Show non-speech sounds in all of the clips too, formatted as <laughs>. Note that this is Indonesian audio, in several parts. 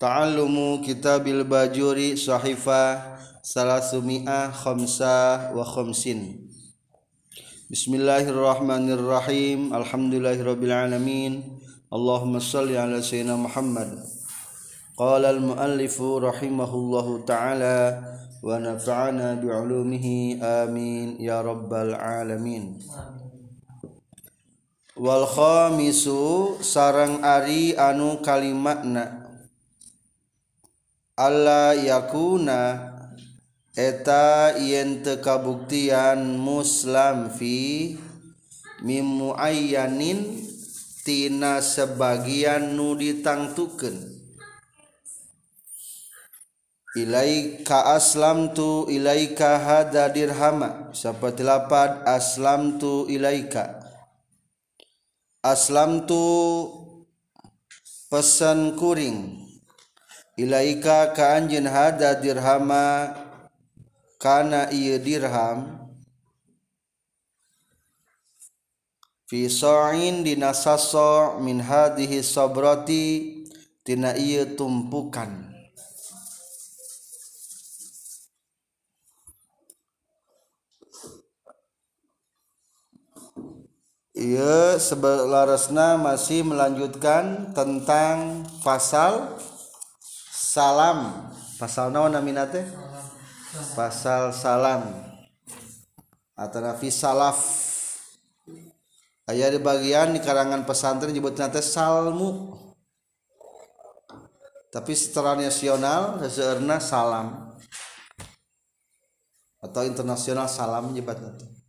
Ta'allumu kitabil bajuri sahifa salasumi'ah khamsa wa khamsin. Bismillahirrahmanirrahim. Alhamdulillahirabbil alamin. Allahumma salli ala sayyidina Muhammad. Qala al-muallifu rahimahullahu ta'ala wa nafa'ana bi'ulumihi amin. Ya rabbal alamin. Wal khamisu sarang ari anu kalimatna Allah yakuna eta yen teu kabuktian muslam fi mim muayyanin tina sebagian nu ditangtukeun. Ilaika aslam tu ilaika hada dirhama. Seperti lapad aslam tu ilaika. Aslam tu pesan kuring ilaika ka anjeun hada dirhama kana ieu dirham fi sa'in dina sasa min hadhihi sabrati tina ieu tumpukan. Iya sebelarasna masih melanjutkan tentang pasal salam. Pasal naon namina teh pasal salam. Atau nafi salaf. Aya di bagian di karangan pesantren nyebutna teh salmu. Tapi secara nasional seueurna salam. Atau internasional salam nyebutna teh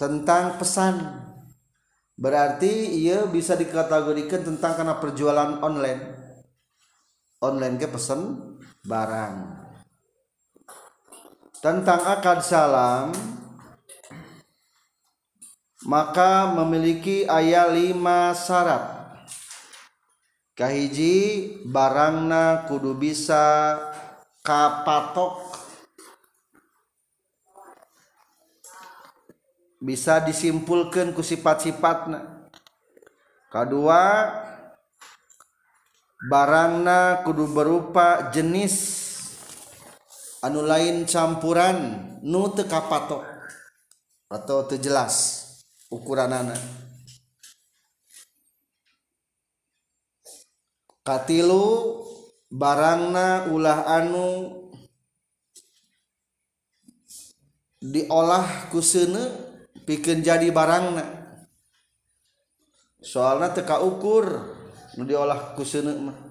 tentang pesan berarti ia bisa dikategorikan tentang karena perjualan online. Online ke pesan barang. Tentang akad salam maka memiliki ayat lima syarat. Kahiji barangna kudu bisa kapatok bisa disimpulkan ku sifat-sifatna. Kedua barangna kudu berupa jenis anu lain campuran nu teu kapatok atau teu jelas ukuranana. Katilu barangna ulah anu diolah ku seuneu bikin jadi barang soalnya teka ukur nu diolah ku mah.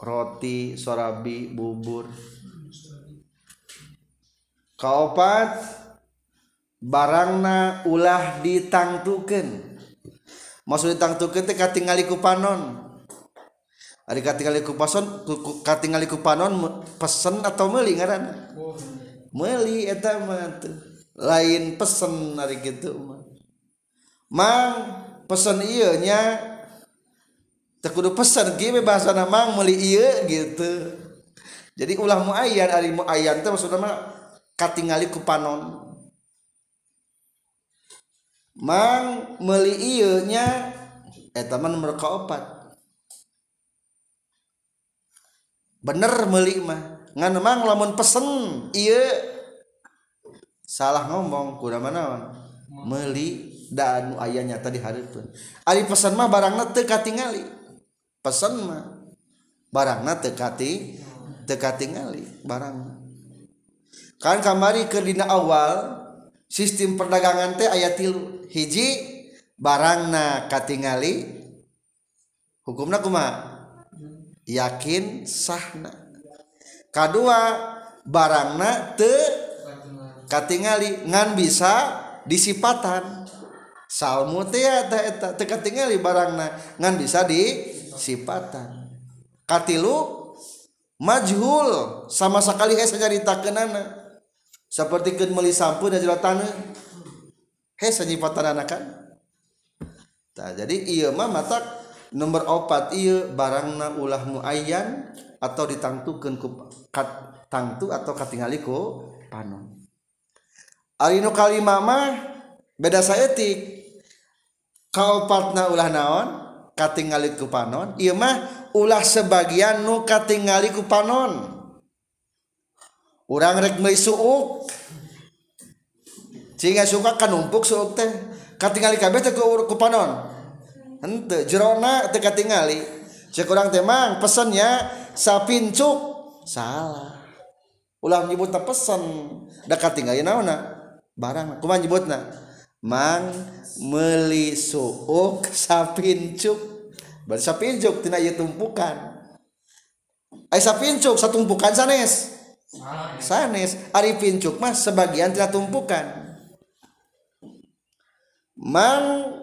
Roti sorabi bubur. Kaopat barangna ulah ditangtukeun. Maksud ditangtukeun teh katingali ku panon. Ari katingali ku pason katingali ku panon pesen atau meuli ngaranna? Meuli eta mah tuh lain pesen hari gitu mah mang pesen iya nya. Kudu pesen gini bahasa nama meli iya gitu. Jadi ulah muayyan ari muayyan teh maksudna mah katingali ku panon. Mang meli iya nya eh, eta mah nomor kaopat bener meli mah. Ngan mang lamun pesen iya salah ngomong kurang manaon. Meli dan ayahnya tadi hari pun Ali pesan mah barangnya teka tingali pesan mah barangnya tekati teka tingali barang kan kamari ke dina awal sistem perdagangan teh ayat tilu. Hiji barangna katingali hukumna kuma yakin sahna. Kedua barangna te katingali ngan bisa disipatan. Salmu teh eta eta teu katingali barangna ngan bisa disipatan. Katilu majhul sama sekali hese nyaritakeunana. Seperti keun meuli sampun dan jelatana hese nyipatanana kan? Nah, jadi iya mah matak nomor opat iya barangna ulah muayyan atau ditangtukeun ku kat, tangtu atau katingali ku panon Arino kali mama beda sayatik kaupatna ulah naon katingali ku panon. Ieu mah ulah sebagian nu katingali ku panon. Urang rek meuli suuk. Cinga suka kanumpuk suuk teh. Katingali kabeh teh ku panon. Henteu jerona teh katingali. Cek urang teh mang pesennya sapincuk salah. Ulah nyebut pesan da katingali naonna barang kuman nyebutna mang meli suuk sapincuk berarti sapincuk tina ieu tumpukan. Ai sapincuk satumpukan sanes. Sanes. Ari pincuk mah sebagian tina tumpukan. Mang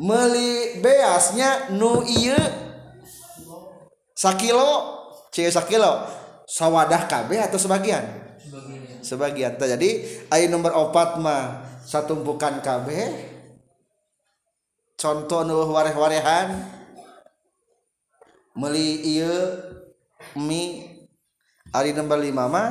meli beasnya nu ieu sakilo cie sakilo sawadah KB atau sebagian? Sebagian. Jadi ayo nomor opat mah satumpukan KB contoh nu wareh-warehan. Meli iya mie hari nomor lima mah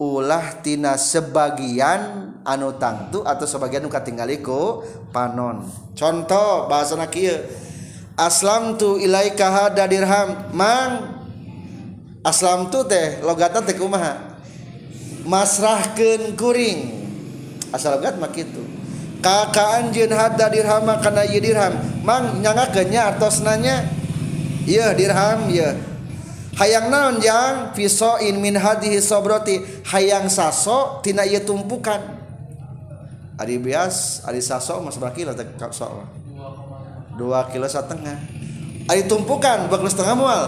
ulah tina sebagian anu tangtu atau sebagian nuka tinggaliku panon. Contoh bahasa nakia aslam tu ilaika hada dirham. Mang aslam tu teh logatan teh kumaha masrahkan kuring. Asal maki itu kakaan jin hada dirham karena iya dirham. Mang nyangka kenya atas nanya iya dirham iya hayang naon yang fisoin min hadihi sobroti. Hayang saso tina iya tumpukan. Adi bias adi saso mas berapa kilo tak so dua kilo setengah. Adi tumpukan bakal setengah mual.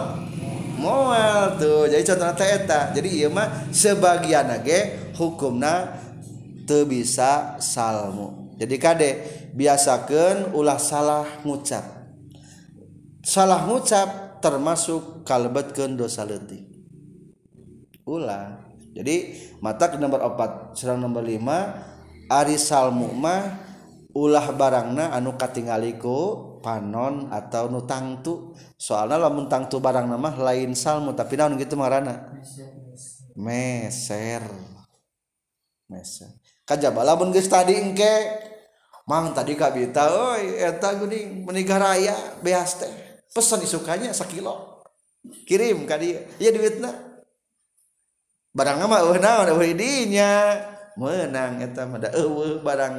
mual tuh. Jadi contohnya eta. Jadi iya mah sebagian age hukumna teu bisa salmu. Jadi kade biasakan ulah salah ngucap. Salah ngucap termasuk kalebetkeun dosa leutik. Ulah jadi mata ke nomor 4 serang nomor 5 ari salmu mah ulah barangna anu katingaliku panon atau nu tangtu. Soalnya lamun tangtu barang nama lain salmu tapi naon gitu marana? Meser. Meser. Kajaba lamun geus tadi engke mang tadi kabita oi eta geuning menikah raya beas teh. Pesan disukanya sekilo. Kirim ka dia. Ya duitna. Barang mah eueuh naon eueuh dinya menang eta mah da barang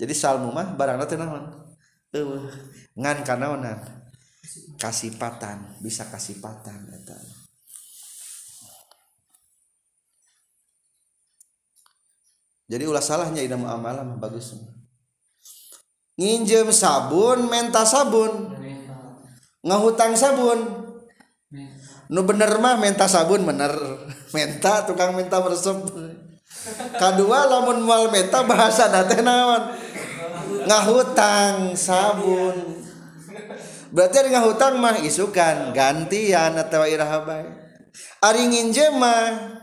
jadi salmu mah barangna teh naon eueuh ngan kanaonan kasipatan bisa kasipatan eta. Jadi ulah salahnya ida muamalah mah bagus. Nginjem sabun menta sabun. Ngahutang sabun. Nu bener mah menta sabun bener. <laughs> Menta tukang menta meresep. Kedua lamun mal menta bahasa nate naon ngahutang sabun. Berarti dengan ngahutang mah isukan gantian atau iraha bae. Ari nginjem mah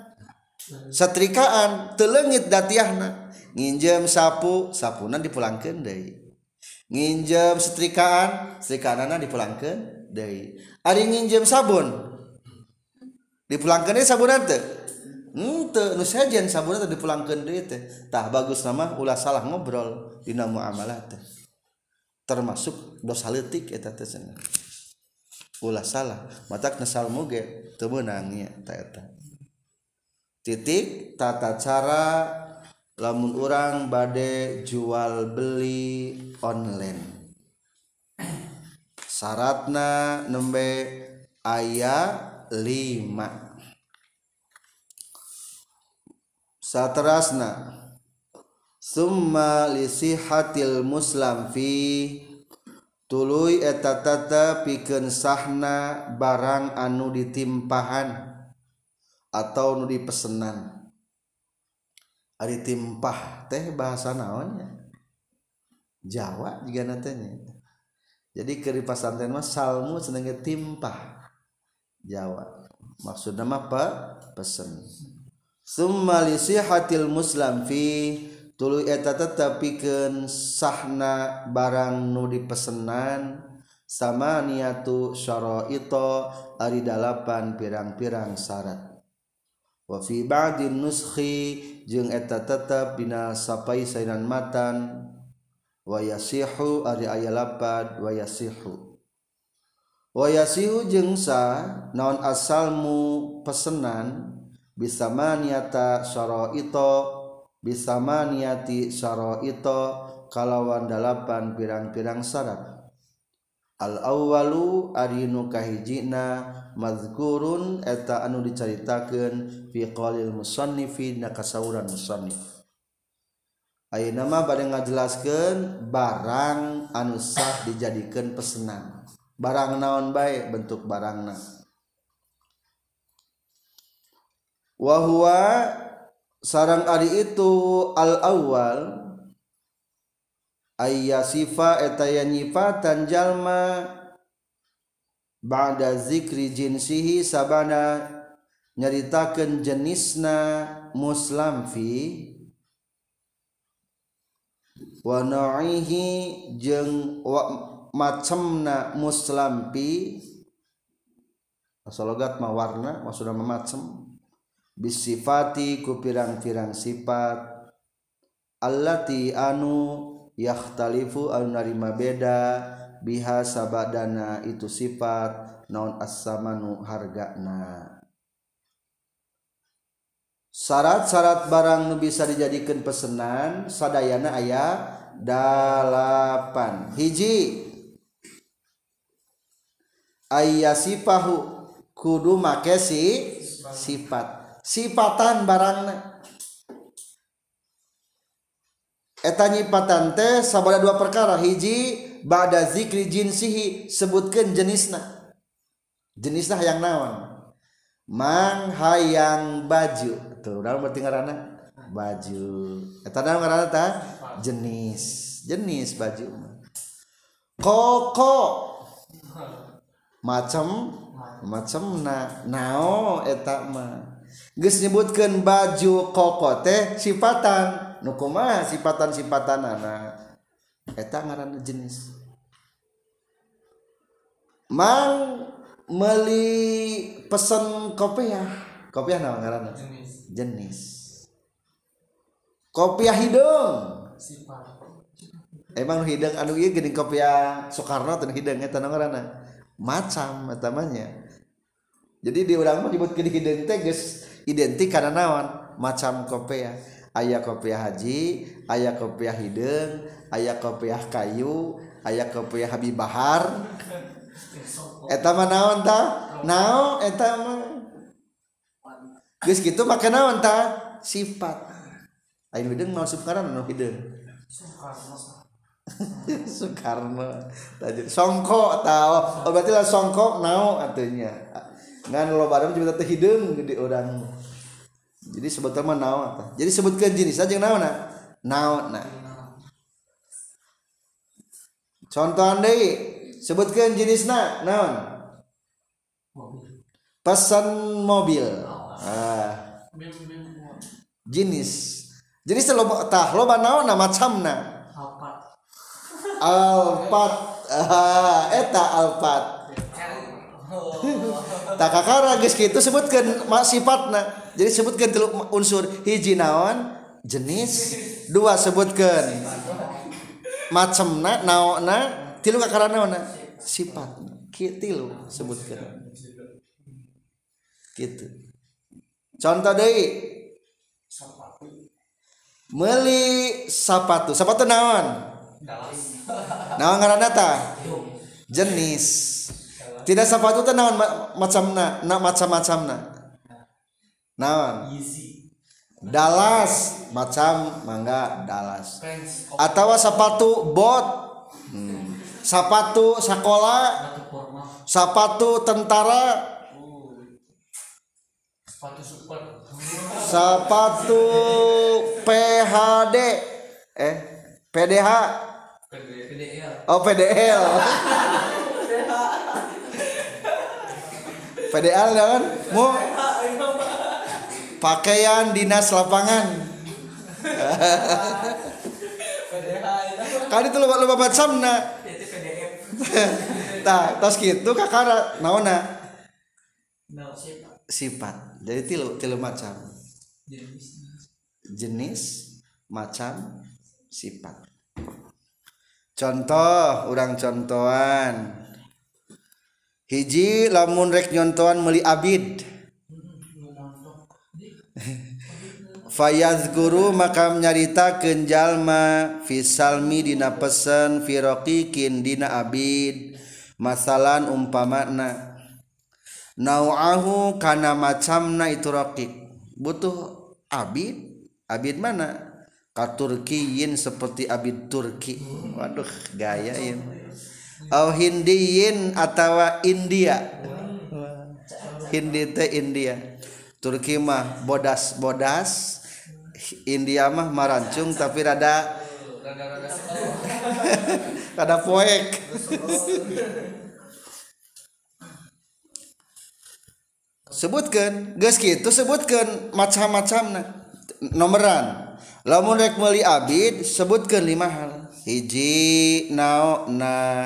setrikaan telengit datiahna. Nginjem sapu sapuna dipulangkeun deui. Nginjem setrikaan setrikaanana dipulangkan deui. Ari nginjem sabun. Dipulangkan deui sabun teu saja dipulangkan tah bagus nama ulah salah ngobrol di nama amalah teh. Termasuk dosa letik eta teh ulah salah matak nesal muge teu meunangnya ta eta titik tata cara lamun orang bade jual beli online. Syaratna nembe ayat 5 saterasna summa lisihatil muslim fi tuluy eta tata pikeun sahna barang anu ditimpahan atau nu dipesenan. Ari timpah teh bahasa naonnya Jawa juga nantinya jadi keri pesantren mah salmu senengnya timpah. Jawa. Maksudnya mah apa pesen. Sumalisi hatil muslim fi tulu eta tetepikeun sahna barang nu dipesenan sama niatu syaraito ari dalapan pirang-pirang syarat. Wa fi ba'din nuskhi jeung eta tetep dina sapai sainan matan wa yasihu ari aya lapad wa yasihu. Wa yasihu jeung sa naon asalmu pesenan bisa maniata syara itu bisa maniati syara itu kalawan dalapan pirang-pirang syarat al awalu arinu kahijina mazkurun eta anu diceritakeun fi qalil musannifi na kasauran musannif Ayeuna mah bade ngajelaskeun barang anu sah dijadikeun pesenan. Barang naon baik bentuk barangna. Wahwa sarang ari itu al awal ayya sifa etaya nyifatan jalma ba'da zikri jinsihi sabana nyaritakeun jenisna muslamfi wa na'ihi jeung macemna muslampi asalogat mawarna maksudna memacem bisifati ku pirang-pirang sifat. Allati anu yakhtalifu anu narima beda. Biha sabadana itu sifat. Naon as-samanu hargana. Syarat-syarat barang nu bisa dijadikan pesenan sadayana ayat dalapan. Hiji. Sipahu kudu make si sifat sipatan barang. Eta nyipatan teh sabada dua perkara. Hiji bada zikri jinsihi sebutkan jenisna. Jenisna hayang naon? Mang hayang baju. Tuh dalam berarti ngaranna? Baju. Eta dalam ngaranna ta jenis. Jenis baju koko. Macam macam na nao eta mah. Geus nyebutkeun baju koko teh sifatan. Nu kumaha sifatan ana eta ngaranna jenis. Mang meli pesen kopiah. Kopiah naon ngaranna? Jenis. Jenis. Kopiah hidung. Sifat. Emang hidung anu ieu geuning kopiah Soekarno teh hidung eta naon ngaranna? Macam namanya jadi di orang disebut hidung teges identik karena naon? Macam kopiah. Ayah kopiah haji ayah kopiah hidung ayah kopiah kayu ayah kopiah habib bahar. Eta mah naon ta? Naon? Eta mah. Geus kitu make naon ta? Sifat. Ayo hidung naon? Sukaran naon hidung Soekarno <laughs> songko tahu oh, berarti lah songko nao artinya ngan lo barang cuma teh hidung gede orang. Jadi sebetulnya naon jadi sebutkan jenis aja naon nah naon nah contoh deh sebutkan jenis na naon? Pesan mobil. Ah. jenis. Jenis lo tah lo naon nama macamna alpat ah, eta alpat. <laughs> Oh. Tak kakara geus kitu sebutkeun sifatna. Jadi sebutkan tilu unsur hiji naon jenis. Dua sebutkeun macemna naona tilu kakara naona sifat tilu sebutkeun. Gitu contoh deui. Meli sapatu. Sapatu naon? Naon ngaranna ta? Jenis tidak sepatu teh naon macamna na macam-macamna. Naon? Dalas macam mangga dalas. Atau sepatu bot. Hmm. sepatu sekolah sepatu tentara. Sepatu PHD eh PDH PDL. Oh PDL. <laughs> PDL kan? Mau pakaian dinas lapangan. Kali itu lupa lupa na. Tak, tos gitu kakara naona. Sifat. Jadi tilu tilu macam. Jenis, macam, sifat contoh orang contohan hiji lamun rek nyontoan meli abid. <laughs> Fayaz guru makam nyarita kenjalma Fisalmi dina pesen Firokikin dina abid. Masalan umpamakna Nauahu kana macamna itu rokik butuh abid? Abid mana? Katurkiyin seperti abid Turki. Waduh gaya ini au hindiyin atawa India. Hindi teh India. Turki mah bodas-bodas India mah marancung tapi rada <laughs> rada poek. Sebutkan geus kitu sebutkan macam-macam nomoran lamun rek meuli abid sebutkan lima hal. Hiji nao na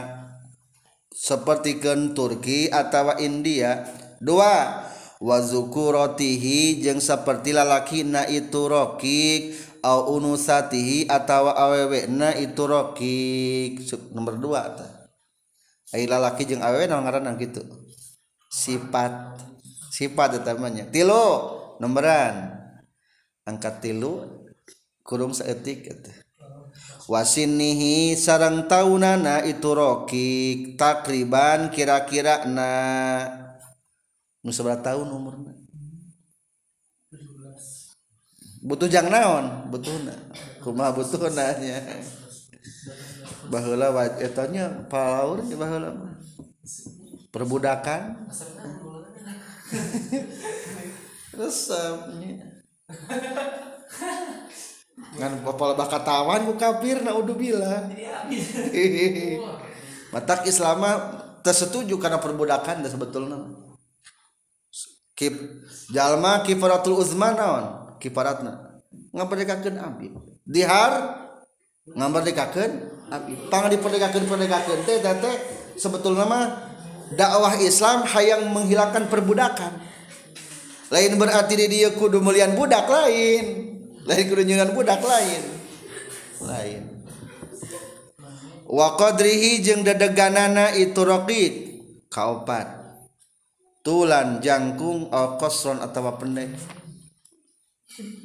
sepertikan Turki atau India. Dua wazukurotihi jeng seperti lalaki na itu rokik au unusatihi atau awewe na itu rokik. Nomor dua ai lalaki jeng awewe nang ngaran gitu sifat sifat utamanya tilu nomoran. Angkat tilu kurung seetik gitu wasinihi sarang tahunana itu rokik takriban kira-kira na seberapa tahun umurnya butuh jang naon? Butuh na. Kumah butuh nanya. Bahula etanya palaur di bahula perbudakan? <laughs> Resepnya ngan pola bakatawan ku kafir naudzubillah <laughs> matak Islam tersetuju karena perbudakan dan sebetulnya. Kip jalma kifaratul uzman naon? Kifaratna. Ngaperdekakeun abdi dihar ngaperdekakeun abdi pang diperdekakeun perdekakeun teh teh sebetulnya mah dakwah Islam hayang menghilangkan perbudakan. Lain berarti dia kudu mulian budak lain lain kerunjungan budak lain. Lain. Wa qadrihi jeung dadeganana itu raqid kaopat. Tulan jangkung au qasron atawa pendek.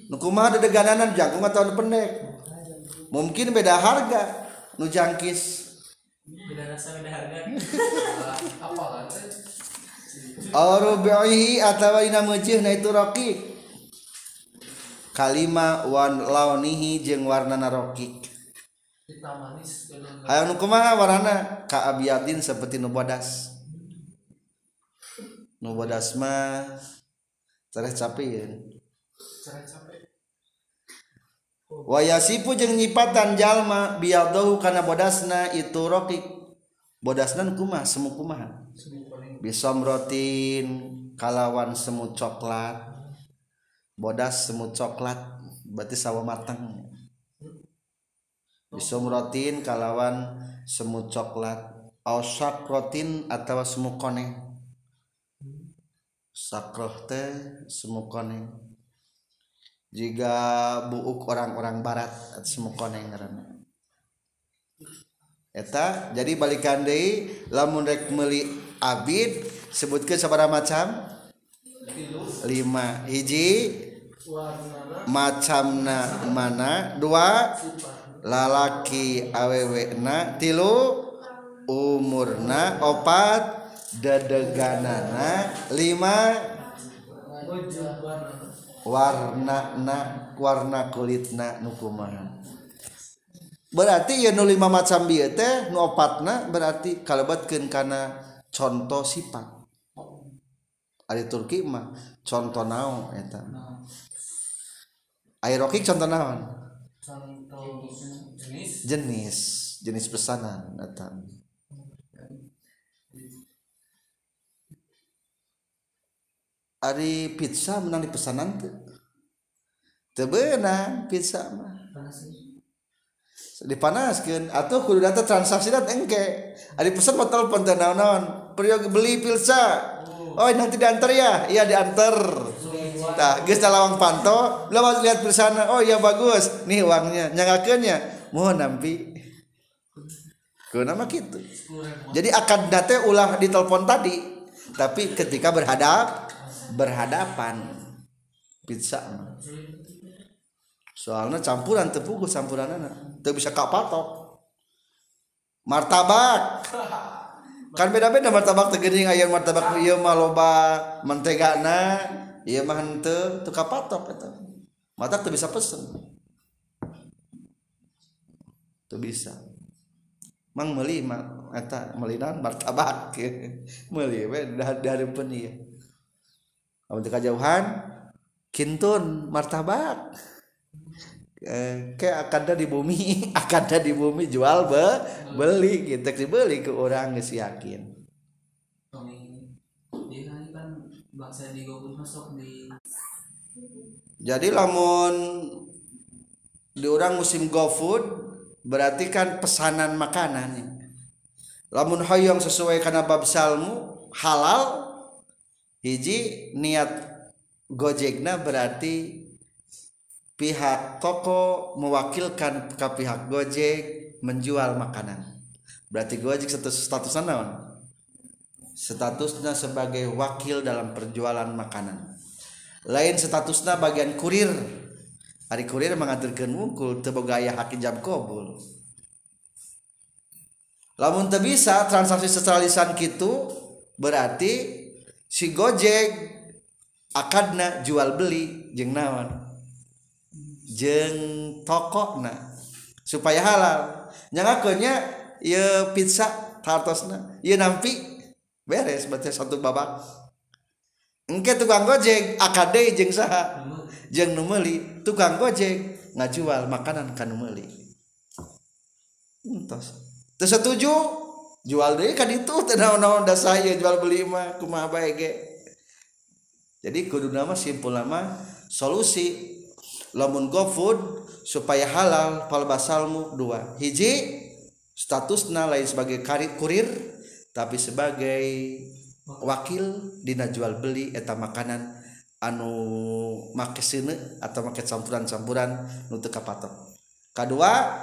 Nu kumaha dadeganana jangkung atau pendek? Mungkin beda harga nu jangkis. Beda rasa beda harga. Apa Arubihi atau ina meucih na itu raqid kalima wan launihi jeung warna narokik hayang nu kumaha warna ka abiyadin seperti nu bodas. Nu bodas mah cereh capieun wayasipu jeung nyipatan jalma biadahu kana bodasna itu rokik bodasna kumah semu kumaha? Bisom rotin kalawan semu coklat. Bodas semut coklat berarti sawo matang bisumrotin kalawan semut coklat. Ausak rotin atau semut koneng. Sakroh teh semut koneng. Jika buuk orang-orang barat semut koneng karena eta jadi balikan deh lamun rek meli abid sebutkan sabara macam? Lima. Hiji macamna mana? Dua? Lalaki awewena. Tilu? Umurna. Opat? Dedeganana. Lima? Warna na warna kulitna nukumahan berarti ya nu lima macam bieu teh nu opatna berarti kalebetkeun kana contoh sifat. Ari Turki mah contoh naon eta. Aerokik contoh naon? Contoh jenis? Jenis. Jenis pesanan datang. Ari pizza menang di pesanan tuh tebenang pizza mah. Dipanaskan atau kudu data transaksi dat engke. Ari pesan mau telepon teh naon beli pizza. Oh. Nanti diantar ya. Iya diantar Tah, geus lawang panto, lawan lihat bersana. Oh iya bagus. Nih uangnya, nyanggakeunnya. Mohon nampi. nama gitu jadi akan date ulah di telepon tadi tapi ketika berhadap berhadapan pizza soalnya campuran tepung campuran anak itu bisa kapatok martabak kan beda-beda martabak tegening ayam martabak iya mah loba mentegana iya mah henteu teu kapatok eta. Mata tuh bisa pesen. Tuh bisa. Mang meuli eta melinan martabak. <laughs> Meuli we dari pun ieu. Amun teu kajauhan kintun martabak. Eh, kayak akada di bumi <laughs> akada di bumi jual be beli. Gitu dibeli ke orang geus yakin jadi lamun di orang musim GoFood berarti kan pesanan makanan lamun hoyong sesuai karena bab salmu halal hiji niat gojekna berarti pihak toko mewakilkan ke pihak Gojek menjual makanan. Berarti Gojek status statusnya naon? Statusnya sebagai wakil dalam perjualan makanan. Lain statusnya bagian kurir. Hari kurir mengaturkan wungkul teboga aya haki jam kobul. Lamun bisa transaksi secara lisan gitu berarti si Gojek akadna jual beli jeung naon? jeng toko nah supaya halal nyangakeunnya ya pizza tartosna ya nampi beres baca satu babak engke tukang gojek akade jeng saha? Jeng numeli tukang gojek ngajual makanan kan numeli. Entos. Terus setuju jual deh kan itu tenang naon dah saya jual beli mah kumaha bae ge. Jadi kudu nama simpul nama solusi lamun GoFood supaya halal pal basalmu dua. Hiji statusna lain sebagai karir kurir tapi sebagai wakil dina jual beli eta makanan anu make sini atau make campuran-campuran nutup kapatok kedua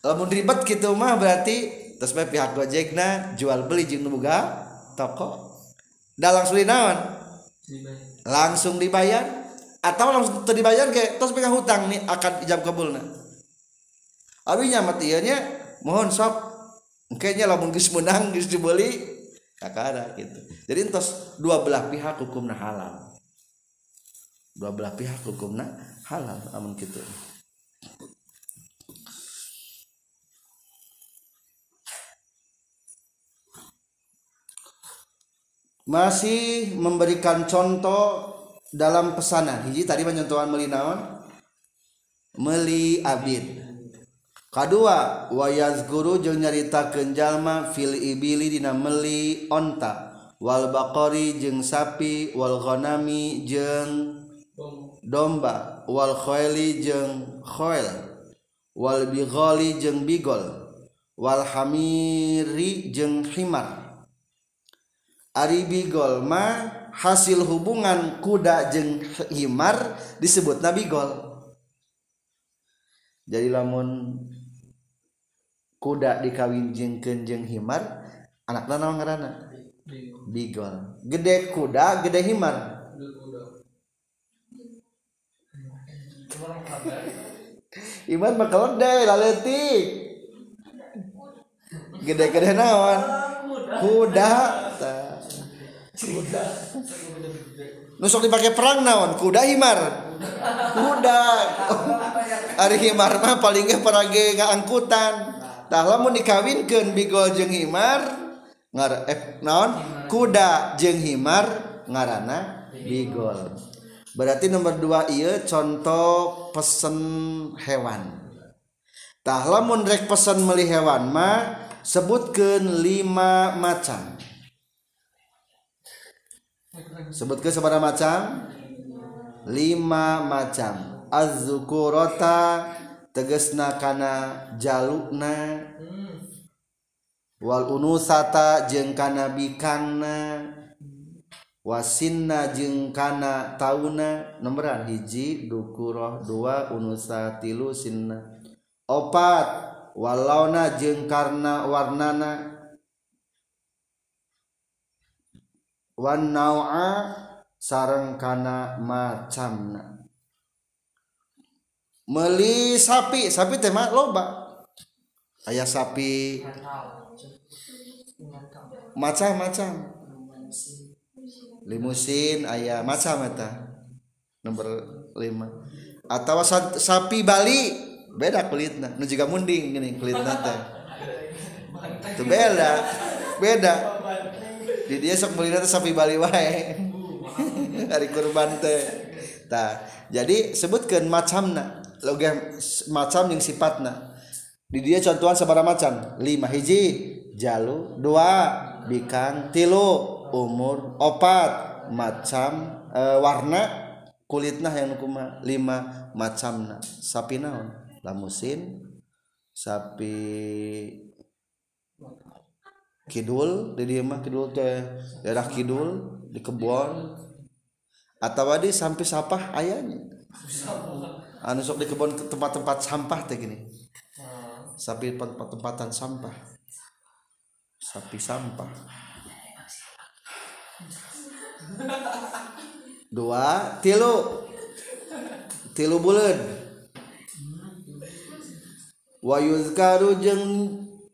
lamun ribet gitu mah berarti terus pihak gojekna jual beli jeung boga toko. Dah langsung dinaon? Langsung dibayar? Atau langsung dibayar ke terus pegang hutang nih akan ijab kabulna? Abinya matiannya mohon sok kayaknya lamun geus menang <laughs> geus dibeli kakara gitu. Jadi entos dua belah pihak hukumna halal. Dua belah pihak hukumna halal amun gitu. Masih memberikan contoh dalam pesanan. Hiji tadi menyentuhan meli naon meli abid kedua wayaz guru jeung nyaritakeun jalma fil ibili dina meli onta. Wal baqari jeung sapi wal ghanami jeung domba. Wal khaili jeung khail wal bighali jeung bigol. Wal hamiri jeung himar. Ari bigol mah hasil hubungan kuda jeng himar disebut nabi gol. Jadi lamun kuda dikawin jeng kenjeng himar anak naon ngarana bigol gede kuda gede himar. Iman bakal deh laletik. Gede-gede naon? Kuda. Kuda. Nusuk dipakai perang naon? Kuda himar? Kuda. Hari himar mah paling gak perage nggak angkutan tah lamun dikawinkeun bigol jeung himar ngar eh, naon? Kuda jeung himar ngarana bigol. Berarti nomor dua iya contoh pesen hewan. Tah lamun rek pesen meli hewan mah sebutkan lima macam. Sebutkan seberapa macam? Lima macam. Azzukurota tegesna kana jalukna. Wal unusata jeung kana bikangna. Wasinna jeung kana tauna. Nomboran hiji dukuroh dua unusa tilu sinna. Opat walau na jeng karena warnana Wanawa sarengkana macamna meli sapi. Sapi tema loba. Ayah sapi. Macam-macam limusin ayah. Macam eta. Nomor lima. Atau sapi Bali. Beda kulitnya nu juga munding gini kulitnya teh. Itu beda. Beda. Di dia sok kulitnya teh sapi Bali wae. <laughs> Hari kurban teh. Nah, jadi sebutkan macamna. Logam macam yang sifatna di dia contohan sabara macam. Lima hiji jalu. Dua bikang. Tilu umur. Opat macam e, warna. Kulitna yang kuma lima macamna sapi naon? Lamusin. Sapi Kidul. Di dia mah kidul teh daerah kidul di kebun atau di sampai sampah ayahnya anu sok di kebun tempat-tempat sampah teh gini. Sapi tempat-tempatan sampah. Sapi sampah. Dua tilu. Tilu bulan. Wayuzkaru jeng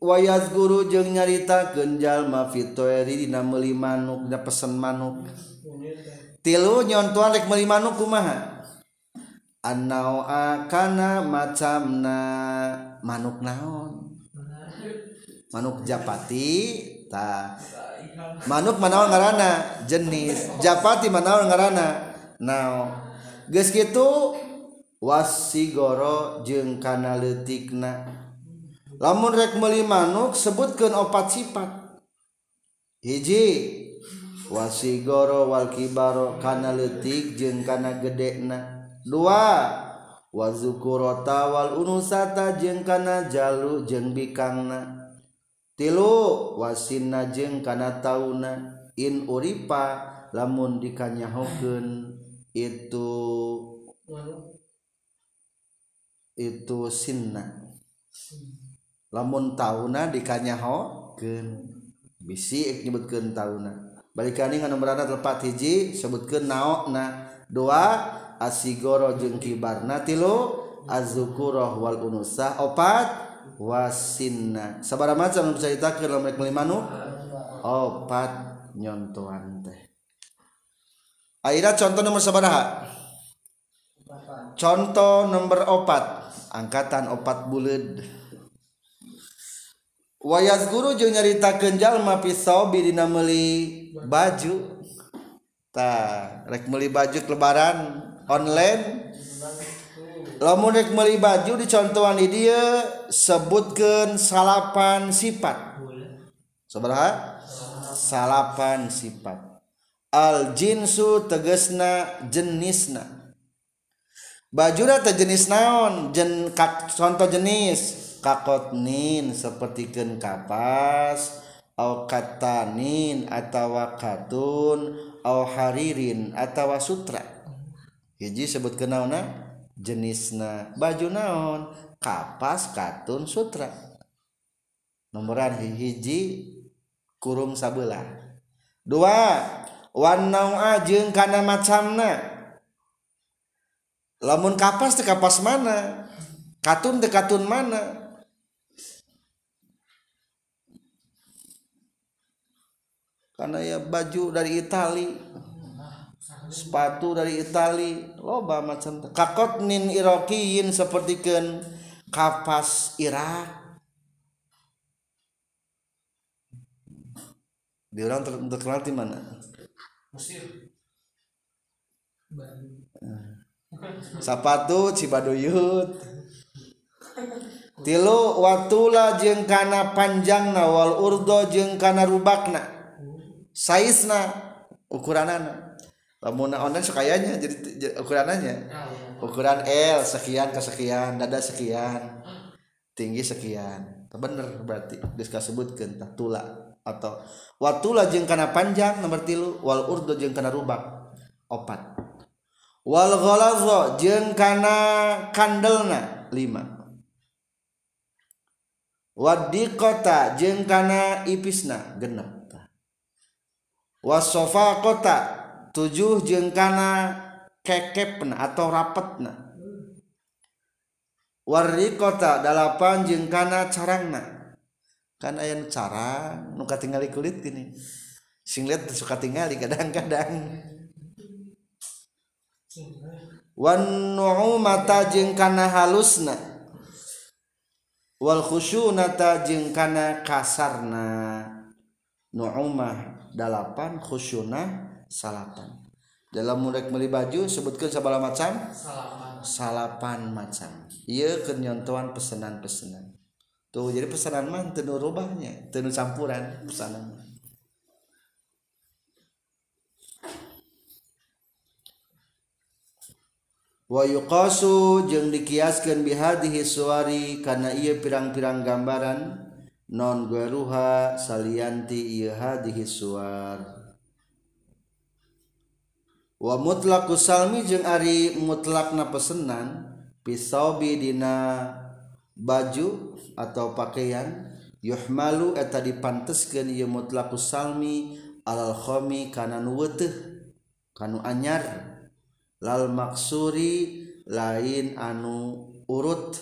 wayas guru jeng nyarita genjal mafitoeri dina meuli manuk da pesen manuk. Tilu nyontoan rek meuli manuk kumaha annau annaokana macamna manuk naon? Manuk japati ta. Manuk manaon ngaranna jenis. Japati manaon ngaranna nao. Geus kitu wasigoro jeung kana leutikna. Lamun rek meuli manuk sebutkeun opat sifat. Hiji wasigoro wal kibaro kana leutik jeung kana gedena. dua wazukurotawal unusata jeng kana jalu jeng bikangna. Tilu wasinna jeng kana tauna. In uripa lamun dikanyahokeun itu itu sinna. Lamun tauna dikanyahokeun bisi nyebutkeun tauna. Balikani nganu berada tepat hiji sebutkeun naokna. Dua asigoro jeung kibarna tilu azukuroh wal unusa opat wasinna. Sabara macam bisa ditakeun lamun rek meuli opat nyontoan teh. Aira contoh nomor sabaraha? Contoh nomor opat angkatan opat buleud. Wayas guru jeung nyaritakeun jalma pisau dina meuli baju. Tah rek meuli baju lebaran online. Lamun rek meuli baju dicontohan di dia sebutkeun salapan sifat. Sabaraha salapan sifat. Al jinsu tegesna jenisna. Baju teh jenis naon? Jen kak, contoh jenis. Kakotnin sepertikeun kapas au katanin atawa katun au haririn atawa sutra. hiji sebut ke naona jenisna baju naon? Kapas katun sutra. Nomoran hiji kurung sabelah. Dua warna ajeng karena macamna. Lamun kapas teh kapas mana? Katun teh katun mana? Karena ya baju dari Itali. Sepatu dari Itali. Loba macam kakot nin irokiin seperti ken kapas Irak. Di orang ter terkenal di mana? Mesir. Sepatu Cibaduyut tilu watula jeng kana panjang nawal urdo jeng kana rubakna. Saizna ukuranana lamun online sekayanya jadi ukurannya ukuran L sekian ke sekian dada sekian tinggi sekian. Bener berarti geus sebutkeun tula. Atau watula jeung kana panjang nomor tilu wal urdu jeung kana rubak opat. Wal ghalazo jeung kana kandelna lima. Wadi kota jengkana ipisna genep. Wasofa kota tujuh jengkana kekepna atau rapetna. Warri kota dalapan jengkana carangna. Kan ayah carang nuka tinggali kulit gini. Sing lihat suka tinggali kadang-kadang. Wan nu'umata jeung kana halusna. Wal khusyunata jeung kana kasarna. Nu'umah dalapan khusyuna salapan. Dalam murek beli baju sebutkan sabala macam? Salapan, salapan macam. Iya kenyontohan pesanan-pesanan. Tuh jadi pesanan mah tenu rubahnya tenu campuran pesanan yuqasu jeung dikiaskeun bihadihi suwari kana ieu pirang-pirang gambaran non guruha salianti ieu hadihi suwar wa mutlaku salmi jeung ari mutlakna pesenan pisaubi dina baju atau pakaian yuhmalu eta dipanteskeun ieu mutlaku salmi alal khami kana nu weuteuh kanu anyar. Lal maksuri lain anu urut.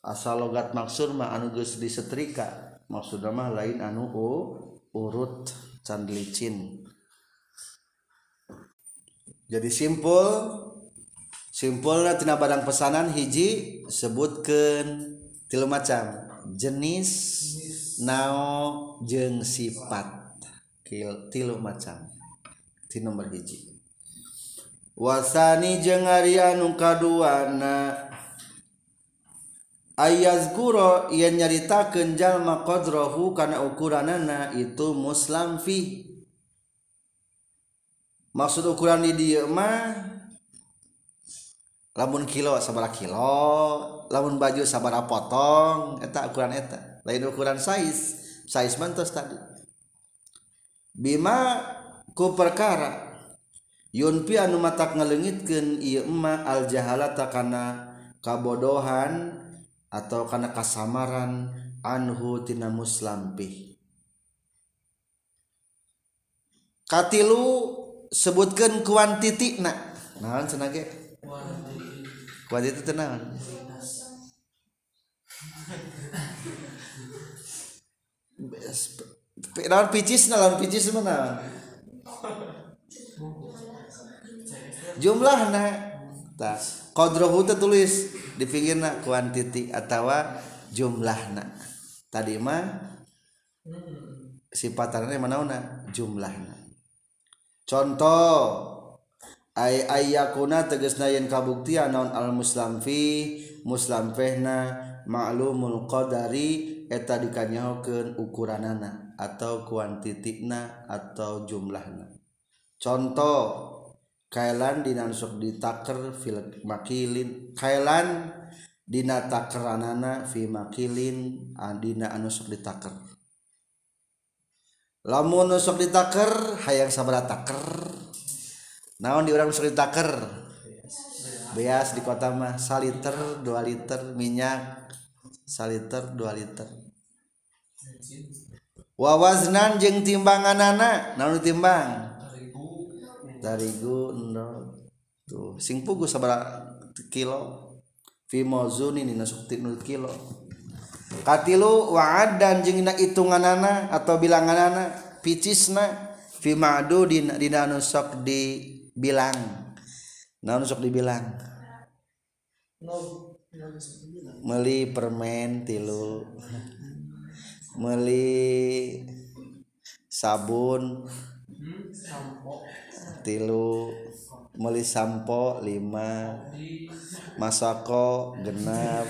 Asal logat maksur mah anu geus disetrika maksudna mah lain anu urut can licin. jadi simpul simpulnya tina barang pesanan hiji sebutkan tilu macam. Jenis nao jeng sifat. Tilu macam. Di nomor hiji. Wasani jeng Arianu kaduana. Ayaz guro yang nyarita jalma makodrohu karena ukuranana itu muslam fi. maksud ukuran di dia mah lamun kilo sabara kilo lamun baju sabara potong eta ukuran eta. Lain ukuran size size mantos tadi. Bima ku perkara yunpi anu matak ngelengitkeun ieu emma al jahalata kana kabodohan atau kana kasamaran anhu tina muslampih katilu sebutkan kuantiti na. Naon cenah ge kuantiti teh naon? Naon picis naon picis mana? jumlah kodrohu tulis. Di pinggirna kuantiti atau jumlahna tadi mah sifatannya mana mana jumlahna contoh ay ayakuna tegesna yen kabuktian naon al muslim fi muslim fehna ma'lumul qadari eta dikanyahokeun ukuranana atau kuantitina atau jumlahna. Contoh kailan dina sok ditaker fil makilin kailan dina takeranana fi makilin adina anu sok ditaker. lamun sok ditaker hayang sabara taker naon di orang sok ditaker? Beas di kota mah saliter dua liter minyak saliter dua liter. Wawaznan jeng timbangan anak naon ditimbang tarigu endol tuh. Sing pugu sabara kilo. Fi mauzuni nasuk ti kilo. katilu waad dan jengina hitunganana atau bilanganana picisna fi ma'dudin dina anu sok dibilang. Naon sok dibilang. Meli permen tilu. Meli sabun. Tilu. Meli sampo lima. Masako genap.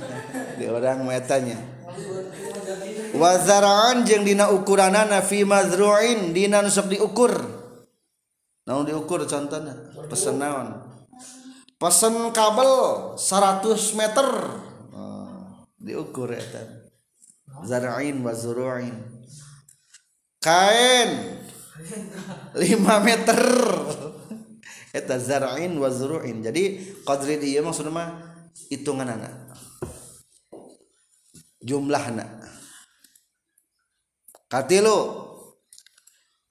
<laughs> Di orang metanya. Wazaraan jeng dina ukuranana fi mazru'in. Dina nusuk diukur. Naon diukur contohnya? Pesen naon? Pesen kabel 100 meter. Oh, diukur eta zara'in wa zuru'in. Kain 5 meter eta zar'in wa zuru'in jadi qadri dia maksudnya mah hitungan anak jumlah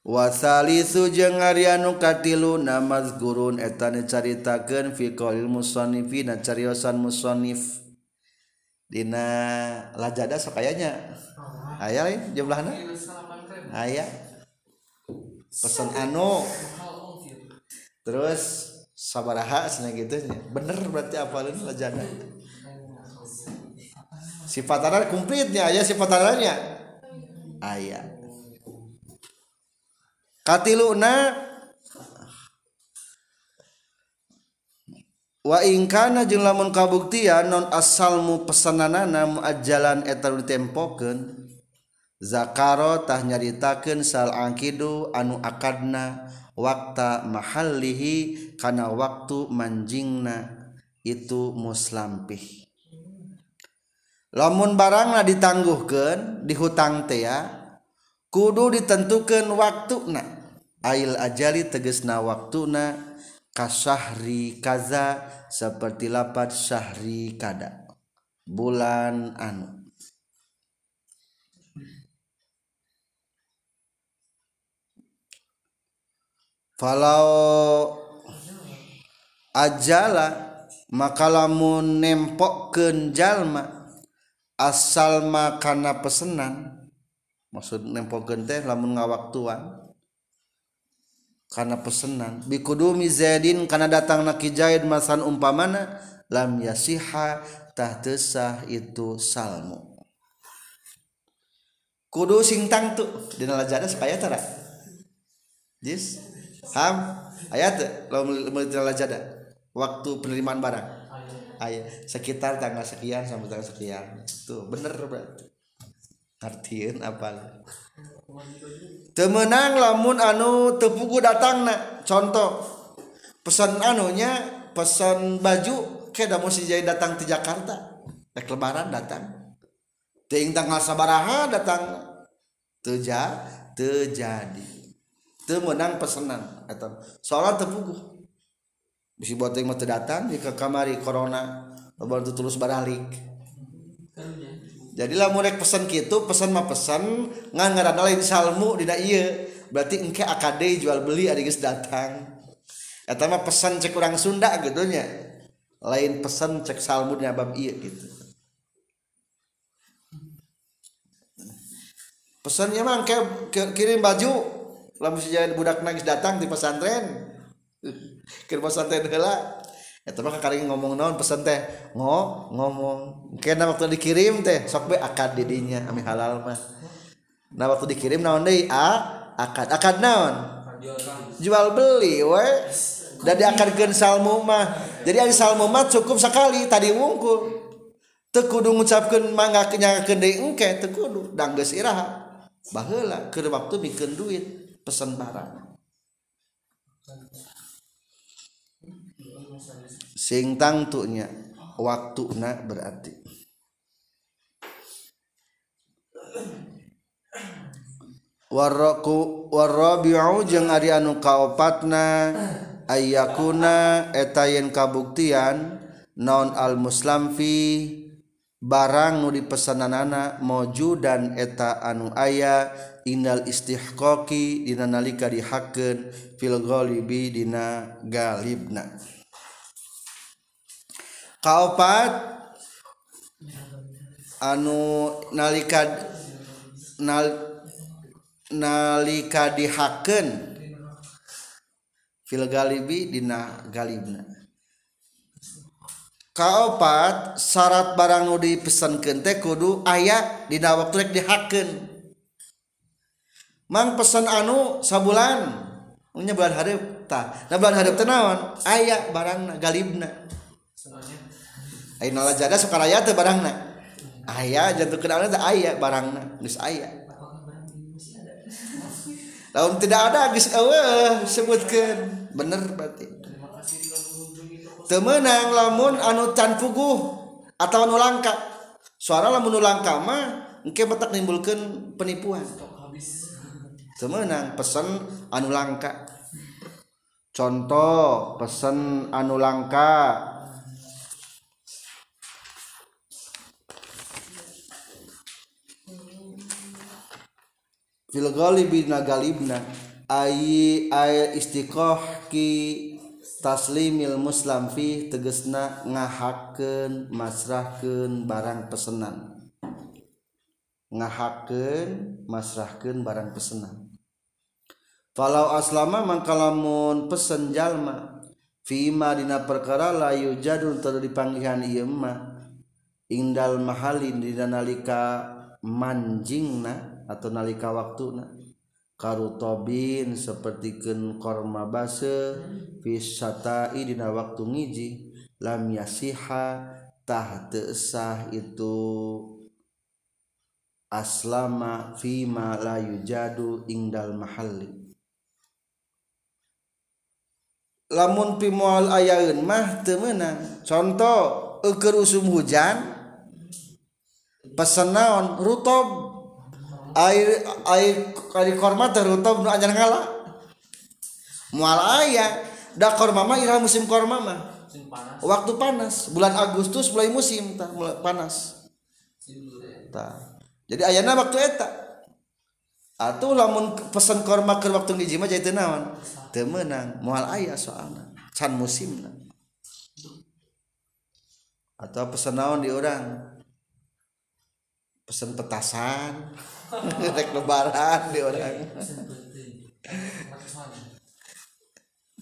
wasaliujungnu nama gurun etan caritaken fiqil musonifsan musonif Dina lajada sekayanya aya lain jumlah aya. Pesan anu terus sabaraha senang gitunya bener berarti apalin lejana sifat anak kumplitnya aja sifat anaknya ayah. Katiluna. Wa ingkana jeung lamun kabuktian non asalmu pesananana muajalan eta ditempokeun zakaro tah nyaritakeun sal angkidu anu akadna waktu mahallihi karena waktu manjingna itu muslampih. Lamun baranglah ditangguhkan dihutang teh ya kudu ditentukan waktu na ail ajali tegesna waktuna kasahri kaza seperti lapat syahri kada. Bulan anu. falau ajala maka lamun nempokkeun jalma asal makana pesenan maksud nempokkeun teh lamun ngawaktuan karena pesenan bikudumi zaidin karena datang naki zaid masan umpamana lam yasiha tah tesah itu salmu kudu sing tangtu dina lajana supaya tara jis yes. Ham ayat lajada waktu penerimaan barang. Ayah sekitar tanggal sekian sampai tanggal sekian. Tuh bener berarti. Artiin apa temenang lamun anu tepugu datang nak contoh pesan anunya pesan baju kayak dah mesti jadi datang ke Jakarta. Rek lebaran datang. Ting tanggal sabaraha datang. Teja terjadi temenang pesanan atau soalnya tepugu bisi buat yang mau datang di kamari corona baru tulus baralik. Jadilah mulai pesan gitu pesan mah pesan ngan ngaran lain salmu tidak iya berarti engke akd jual beli ada guys datang. Atau mah pesan cek orang Sunda gitu nya. Lain pesan cek salmu nya bab iya gitu. Pesannya mah kirim baju lalu si budak nangis datang di pesantren. Ke pesantren heula. Eta mah kali ngomong naon pesen teh ngo ngomong. Kena waktu dikirim teh sok be akad didinya ami halal mah. Nah waktu dikirim naon deui? A akad. Akad naon? Jual beli we. Dan diakadkeun salmu mah. Jadi ari salmu mah cukup sekali tadi wungkul. Teu kudu ngucapkeun mangga kenyangakeun deui engke teu kudu. Dang geus iraha. Baheula keur waktu bikin duit pesan barang. Sing tangtunya waktu na berarti. Warroku warrobiu jeung ari anu kaopatna ayakuna etayen kabuktian non al muslim fi barang nu dipesananana maju dan eta anu ayah Innal istihqaqi dina nalika dihakeun fil ghalibi dina galibna. Kaopat anu nalika nal, nalika dihakeun fil galibi dina galibna. Kaopat syarat barang nu dipesankeun teh kudu aya dina waktu rek dihakeun. Mang pesan anu sabulan. Nya bulan hareup tah. Nah bulan hareup teh naon? Aya barang galibna. Ayo nala jada sukaraya tuh barangna. Ayah jatuh kenalnya tuh ayah barangna geus ayah lamun tidak ada geus eueuh sebutkeun. Bener berarti. Temenang lamun anu can puguh atau anu langka. Suara lamun anu langka mah engke betak nimbulkeun penipuan semenang pesen anu langka. Contoh pesen anu langka. Fil ghalibina galibna ay ay istiqoh ki taslimil muslim fi tegesna ngahakeun masrahkeun barang pesenan. Ngahakeun masrahkeun barang pesenan. falau aslama mangkalamun pesen jalma. Fima dina perkara layu jadul ter dipanggihan ieu mah. Indal mahalin dina nalika manjingna atau nalika waktuna. Karutobin sapertikeun korma base fisatai dina waktu ngiji. Lam yasiha tah sah itu. Aslama fima layu jadu indal mahalin lamun pimual ayaun mah temenang contoh eker usum hujan pesen naon rutob. Air air kali korma rutob nu anjar ngala. Mual aya da korma mah ira musim korma mah. Waktu panas bulan Agustus mulai musim tah mulai panas. Tah. Jadi ayana waktu eta. Atuh lamun pesen korma ke waktu ngiji mah jadi naon? Teu meunang. Moal aya soalna. Can musimna. Atau pesen naon di orang pesen petasan. <laughs> Rek lebaran di orang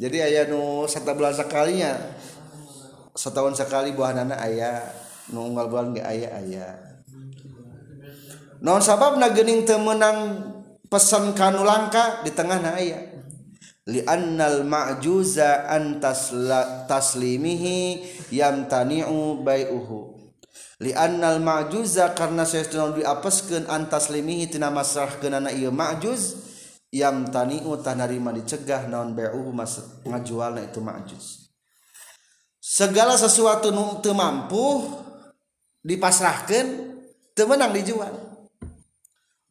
jadi ayah nu satu bulan sekalinya setahun sekali buah nana ayah nu unggal bulan ge ayah ayah non sabab na gening temenang pesan kanu langka di tengah na ayah li annal ma'juza an taslimihi yamtani'u bai'uhu. Li annal ma'juza karena saestuna diapeskeun an taslimihi tina masrahkeun anak ieu ma'juz yamtani'u tah narima dicegah naon bai'uhu mas ngajualna itu ma'juz. Segala sesuatu nu teu mampu dipasrahkeun teu menang dijual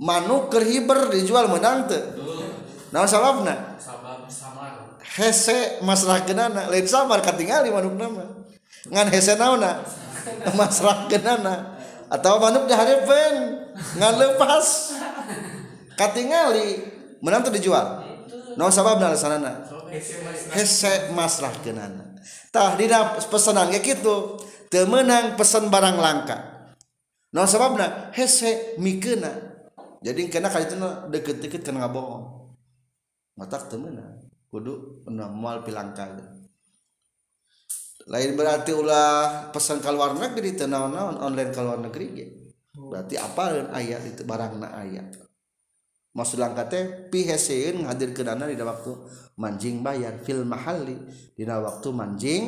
manuk keur hiber dijual menang teu naon sababna hese masrahkeunana lain samar katingali manuk nama. Ngan hese naonna <laughs> masrahkeunana atau manuk dihareupeun ngan lepas. Katingali menang teu dijual. Naon sababna alasanana? Hese masrahkeunana tah dina pesanan kayak gitu teu meunang pesen barang langka. Naon sababna? Hese mikeuna jadi kena kali itu deket-deket kena bohong. Matak temenan kudu mual pilang kali lain berarti ulah pesan ke luar negeri tenaon-naon online ke luar negeri ya. Oh. berarti apa ayat itu barang na ayat maksud langkatnya piheseun hadir ke dana di waktu manjing bayar fil mahali di waktu manjing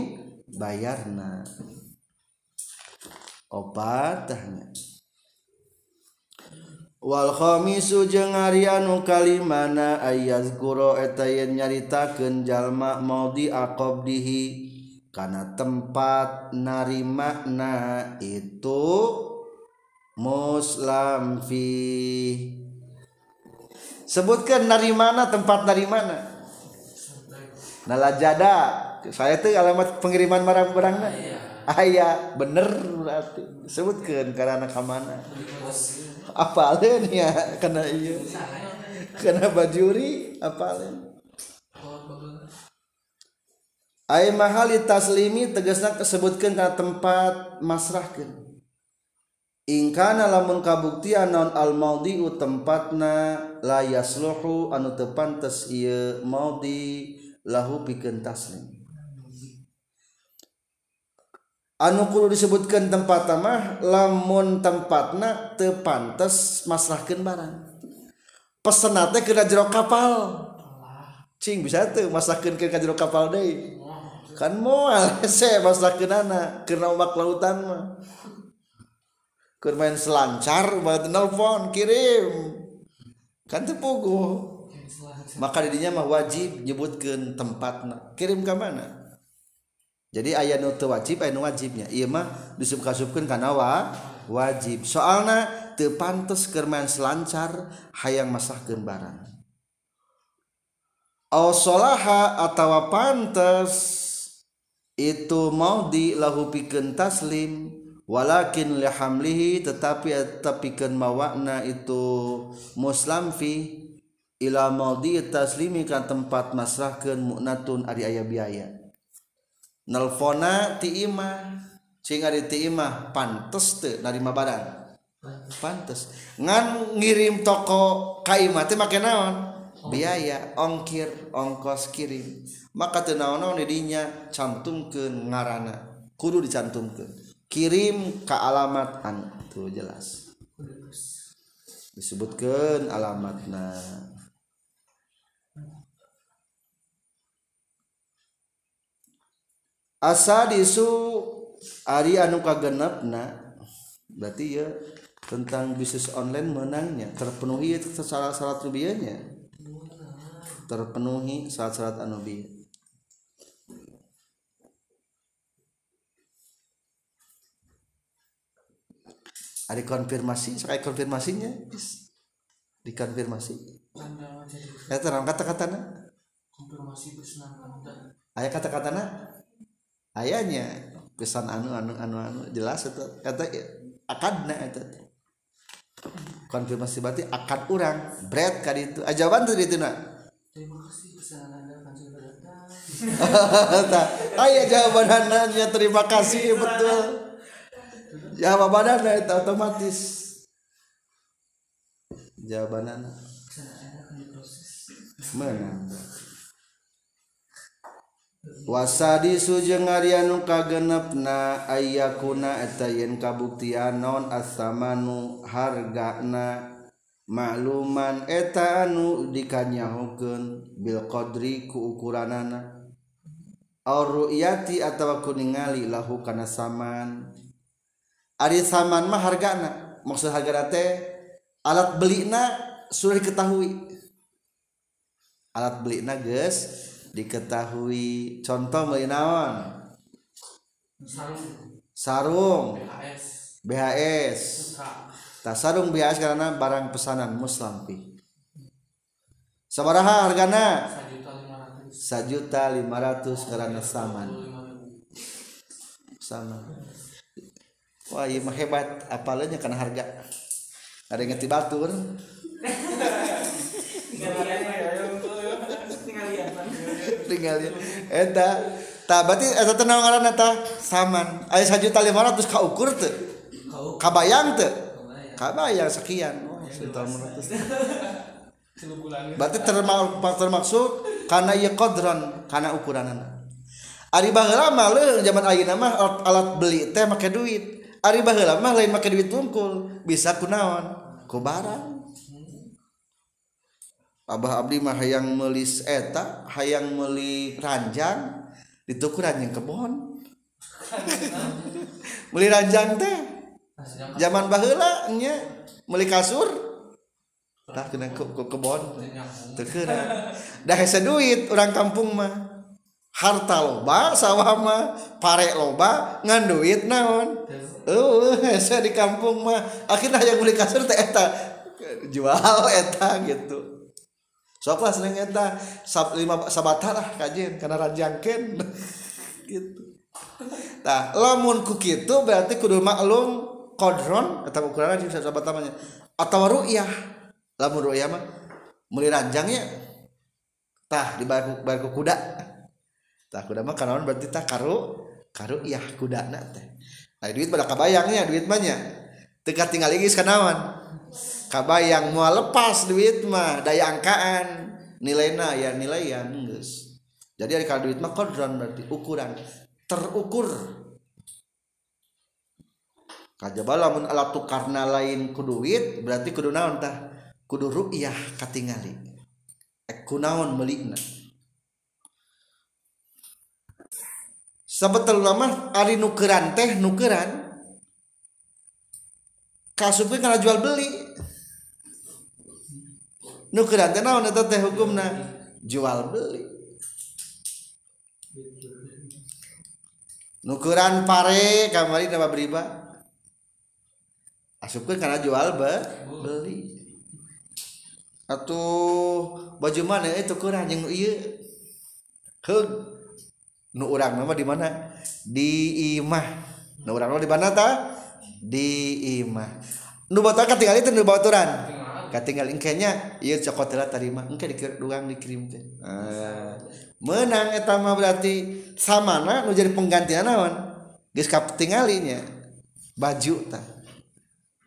bayarna. Obat tahnya Walkhomisu jeung Arianu Kalimana ayaz guro etayen nyaritakeun jalma mau diaqobdihi kana tempat narimakna itu muslim fi. Sebutkan dari mana tempat dari mana nalajada. Saya tuh alamat pengiriman barang-barangnya ayaah bener berarti. Disebutkan karena ke mana apa ya? Karena iya. Karena bajuri apa Ay mahali taslimi tegasna kesebutkan karena tempat masrahkan. Ingkana lamun kabuktian non al maudiu tempatna la yasluhu anu tepantes ieu maudi lahu pikeun taslim. anukul disebutkan tempat tamah lamun tempatna tepantes masrahkan barang. Pesenatnya kena jero kapal. Cing bisa tuh masrahkan ke jero kapal deh kan moal <laughs> hese masrahkan anak karena umak lautan mah. Keur main selancar buat nelfon kirim. Kan teu maka didinya mah wajib nyebutkan tempatna. Kirim ke mana? Jadi ayat nu wajib aya nu wajibnya. Ieu mah disub-kasubkeun kana wa wajib. Soalna teu main selancar hayang masahkeun barang aw solaha atawa pantes itu mau di lahu taslim. Walakin lihamlihi tetapi tepikeun mawakna itu muslam fi ila maudi taslimi kan tempat masrahkeun mu'natun ari aya biaya nelfona timah sehingga di timah pantes tuh narima barang pantes. Ngan ngirim toko kaimah teh make naon? Biaya ongkir ongkos kirim. Maka teu naon naon didinya cantumkeun ngarana. Kudu dicantumkeun. Kirim ke alamat anu tuh jelas. Disebutkan alamatna. Asa disu ari anu kagenepna berarti ya tentang bisnis online menangnya terpenuhi syarat-syarat rubiahnya. Terpenuhi syarat-syarat anu biaya ada konfirmasi sekali konfirmasinya? Dikonfirmasi. Ya terang kata-kata na konfirmasi pesanan ayah kata-kata na ayahnya pesan anu anu anu anu jelas itu. Kata akadna itu. Konfirmasi berarti akad orang bread kan itu. Ajaban tuh itu nak. Terima kasih pesanan anda datang <laughs> ayah jawaban anaknya terima kasih betul. jawaban anak itu otomatis. Jawaban anak menang wasadi sujeng ngarianu kagenepna ayakuna eta yen kabuktian non asamanu hargana makluman eta anu dikanyahukeun bil qadri ku ukuranana. Aw ru'yati atawa ku ningali lahu kana saman. Ari saman mah hargana maksud hargana teh alat belina sudah diketahui. Alat belina geus diketahui. Contoh meuli naon sarung. Sarung. BHS BHS tak sarung BHS karena barang pesanan muslampi sabaraha hargana? Sajuta lima ratus. Karena saman. Sama wah iya mah hebat. Apalanya karena harga. Ada yang ngerti batur <laughs> tinggal. Eta tak berarti eta teh naon ngaran eta saman. Aya 1.500 ka ukur teu. Kabayang teu. Kabayang. Sekian. Oh 1.500 berarti. <laughs> Termaksud termaksud karena ieu kodron karena ukuranana. Ari baheula mah leuh zaman ayeuna mah alat, alat beli teh make duit. Ari baheula mah lain make duit tungkul, bisa kunaon? Ku barang. Abah Abdi mah hayang melis eta hayang meli ranjang dituku ranjang kebon <laughs> meli ranjang teh. Zaman baheula nya meli kasur. Tah kena ke, ke kebon teu kena da hese duit urang kampung mah. Harta loba sawah mah. Pare loba ngan duit naon. Eueuh hese di kampung mah. Akhirnya yang meli kasur teh eta. Jual eta gitu. Sok lah seneng eta sab lima kajen karena ranjangkeun <laughs> gitu Nah, lamun ku kitu berarti kudu maklum kodron atau ukuran bisa sahabat namanya atau ru'yah. Lamun ru'yah mah meuli ranjangnya tah di bayar bayar ku kuda. Tah kuda mah kanaon berarti tah karu karu iya kudana teh. Nah, duit pada kabayangnya duit nya. Teu tinggal geus kanaon. Kabayang mau lepas duit mah daya angkaan. Nilainya ya nilaian geus. Jadi kalau duit mah kodron berarti ukuran. Terukur. Kajaba lamun alat tukarna lain ku duit berarti kudu naon tah? Kudu ru'yah katingali. Ek kunaon meulina. Sebetulna mah ari nukeran teh nukeran kasup karena jual beli. Nu kerante naon eta teh hukumna? Jual beli. Nukuran pare kamari nama beriba. Asupkan karena jual be beli. Atau baju mana eh itu kurang yang iya heg nu orang nama di mana? Di imah. Nu orang di mana ta? diimah nu batal ketinggalan itu nu baturan? Ketinggalan kayaknya iya cokotela tarima. Engke dikirim doang dikirim teh. Ah. Menang etama berarti sama na nu jadi penggantian naon geus katinggalinya baju tah.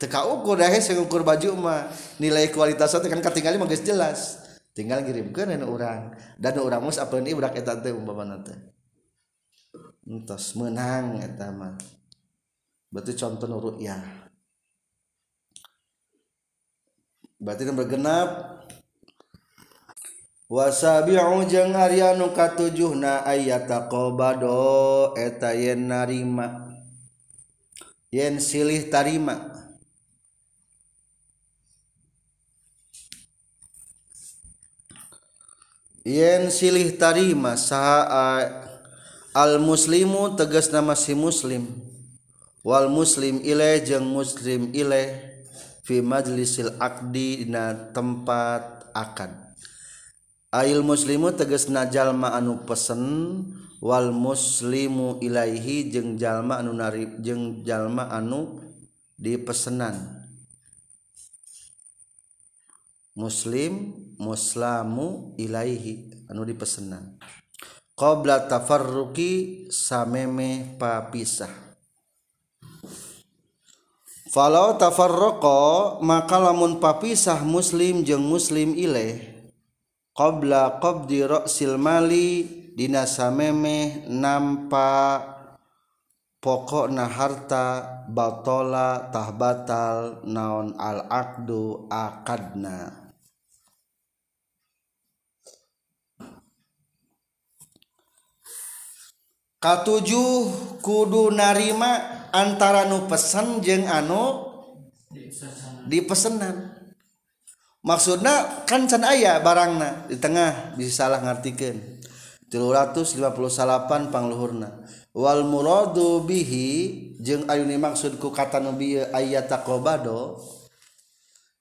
Teka ukur dah sing ukur baju mah. Nilai kualitasnya teh kan katinggali mah geus jelas. Tinggal ngirimkeun anu urang. Dan urang mus apalin ieu budak eta teh umpamana teh. Entos menang eta mah. Berarti contoh ya berarti kan bergenap. Wasabi'u jeung aryanu katujuhna ayata qabado eta yen narima. Yen silih tarima. Yen silih tarima saha al muslimu tegas nama si muslim wal muslim ile jeung muslim ile fi majlisil akdi dina tempat akad. Ail muslimu tegas na jalma anu pesen wal muslimu ilaihi jeung jalma anu narib jeung jalma anu dipesenan. Muslim muslamu ilaihi anu dipesenan. Qabla tafarruqi sameme papisah. Falau tafarraqa maka lamun papisah muslim jeung muslim ilaih qabla qabdi ra'sil mali dina sameme nampa pokokna harta batola tah batal naon al aqdu akadna katujuh kudu narima antara nu pesen jeung anu dipesenan. Maksudnya kan can aya barangna di tengah bisa salah ngartikan 358 pangluhurna. Wal muradu bihi jeung ayuni maksud ku kata nu ayat aya taqobado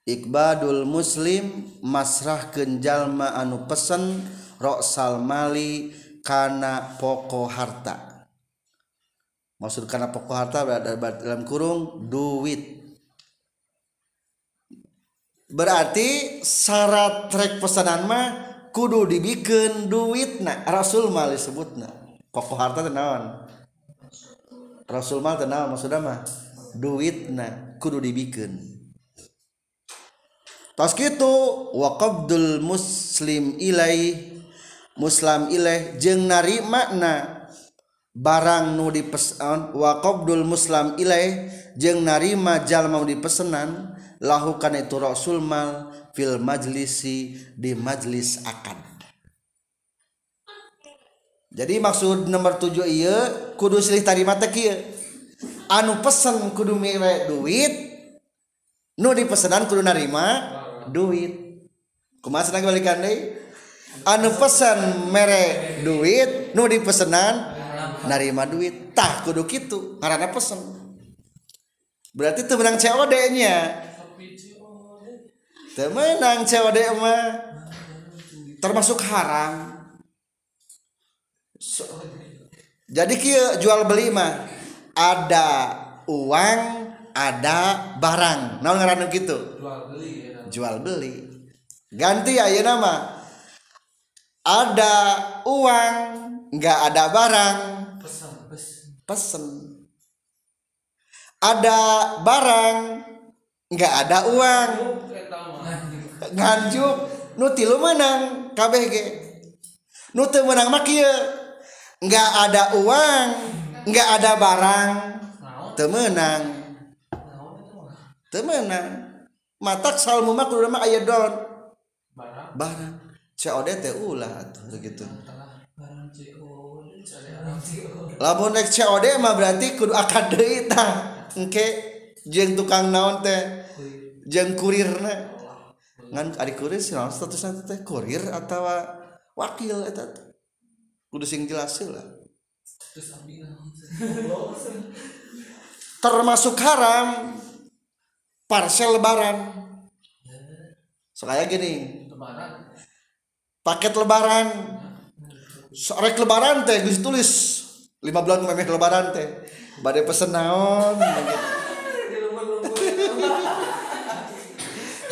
Iqbadul muslim masrah jalma anu pesen roksal mali kana pokok harta. Maksud karena pokok harta dalam kurung duit. Berarti syarat trek pesanan mah kudu dibikin duit nah rasul mal disebut pokok harta tenawan rasul mal tenawan maksudnya mah? Duit nah kudu dibikin. Tas gitu waqabdul muslim ilai muslim ileh jeng nari makna barang nu dipesan wa qabdul muslim ilaih jeung narima jalma di pesenan lahu kana itu rasul mal fil majlisi di majlis akad. Jadi maksud nomor tujuh iya kudu silih tarima teh kieu. Anu pesen kudu mere duit nu di pesenan kudu narima duit. Kumaha cenah balikan deui anu pesan mere duit nu di pesenan narima duit. Tah kudu gitu karena pesen. Berarti itu menang COD nya. Temenang COD mah. Termasuk haram. So, jadi kia jual beli mah ada uang ada barang. Nah ngaranna gitu jual beli ya. jual beli. Ganti ya nama ada uang nggak ada barang pesen. Ada barang nggak ada uang. Nganjuk. Nuti lu menang KBG nuti menang makia nggak ada uang nggak ada barang temenang temenang matak salmu mah kudu mah aya don barang. COD teh ulah atuh gitu lamun nek COD mah berarti kudu akad deui tah engke jeung tukang naon teh jeung kurirna. Ngan ari kurir sih naon statusna teh kurir atau wakil eta kudu sing jelas lah. Termasuk haram parcel lebaran. Sekaya gini paket lebaran sore lebaran teh gus tulis. lima bulan memeh lebaran teh. Badai pesen naon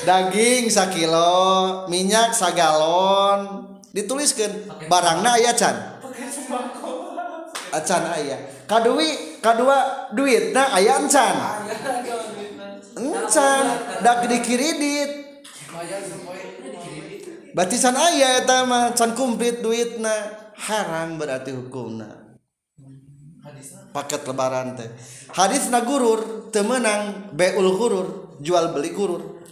daging sakilo minyak sagalon dituliskan barangna aya can acan aya kadui kadua duit nah aya encan encan dak dikiridit batisan aya eta mah can komplit duitna haram berarti hukumna. Paket lebaran teh. Hadis na gurur temenang beul gurur jual beli gurur.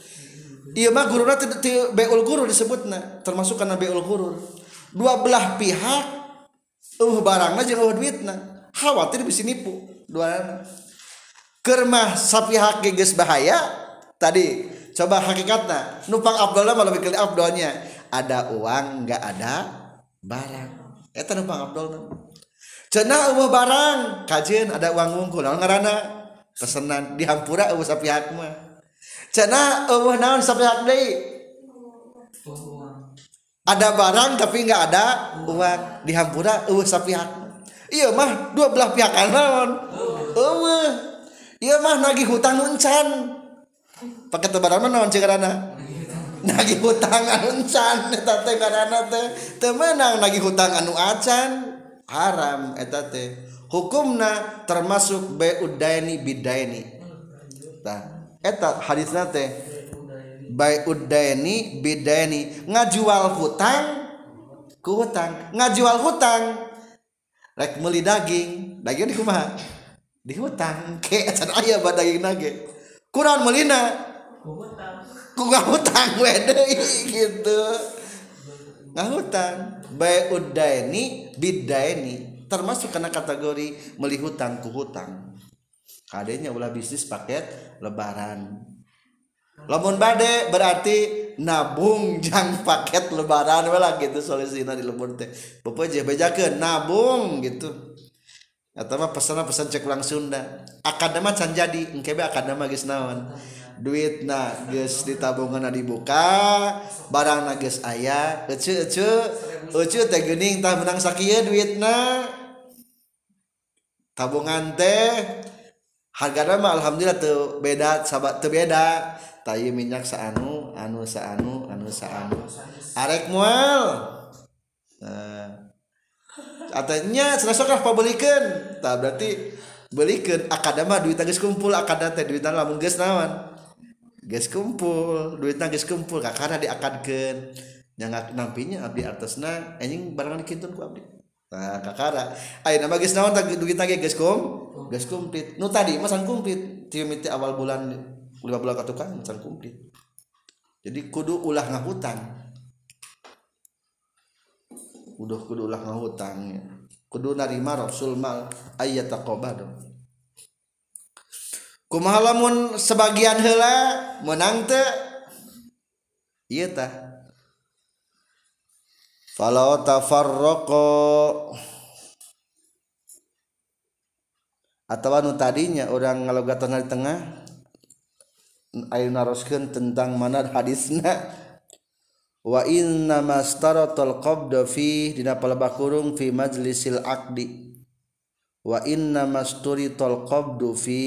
Iya mah gururna beul gurur disebutna termasuk karena beul gurur dua belah pihak uh barangna jeung uh duitna. Khawatir bisa nipu dua kermah sapihak geges bahaya tadi coba hakikatnya numpang abdolnya malah lebih abdolnya ada uang nggak ada barang Eh, Eta nu pangabdolna. Cenah eueuh barang, kajeun ada uang wungkul naon ngaranna? Pesenan dihampura eueuh sapihak mah. Cenah eueuh naon sapihak deui? Ada barang tapi nggak ada uang dihampura eueuh sapihak. Iya mah dua belah pihak naon? Eueuh. Iya mah nagih hutang uncan. Pakai tebaran mah naon cik nagih hutang <laughs> anu encan eta teh ngaranna teh teu meunang nagih hutang anu acan. Haram eta teh. Hukumna termasuk baiudaini bidaini tah. Eta hadisna teh baiudaini bidaini ngajual hutang ku hutang. Ngajual hutang rek meuli daging daging di kumaha? Di hutang. <laughs> Ke acan aya ba daging nage? Kurang melina ku hutang we gitu. Ngahutang bai'udaini bidaini termasuk kena kategori meli hutang ku hutang. Kadenya ulah bisnis paket lebaran. Lamun bade berarti nabung <laughs> jang paket lebaran wala gitu solusinya di lembur teh. Bapak aja bejakeun nabung gitu. Atau mah pesan pesan cek ulang Sunda. Akadama can jadi engke be akadama geus naon duit na geus di tabungan dibuka barang na geus aya ece ece ece teh geuning tah menang sakieu duitna. Tabungan teh hargana mah alhamdulillah tuh beda sahabat tuh beda. Tayi minyak saanu anu saanu anu saanu. Arek mual. Nah katanya serasa kah pabelikeun. Tah berarti belikeun akadama duit geus kumpul akadna teh duitna lamun geus naon guys kumpul duitnya guys kumpul kakak di akadken nyangka nampinya abdi atasna anjing barangan dikintun ku abdi. Nah kakara. Ayo nama guys naon tag duit tagi guys kum? Guys kumplit. Nu tadi masan kumplit tium itu awal bulan lima bulan katukan masan kumplit jadi kudu ulah ngahutang. Udah kudu ulah ngahutang kudu narima rasul mal ayat takobah dong kumaha lamun sebagian heula menang teu. Ieu tah. Falau tafarraqa atau anu tadinya orang ngalogatan di tengah ayo naroskeun tentang mana hadisna. Wa inna mastaratul qabda fi dina palebah kurung fi majlisil aqdi. Wa inna masturitul qabdu fi.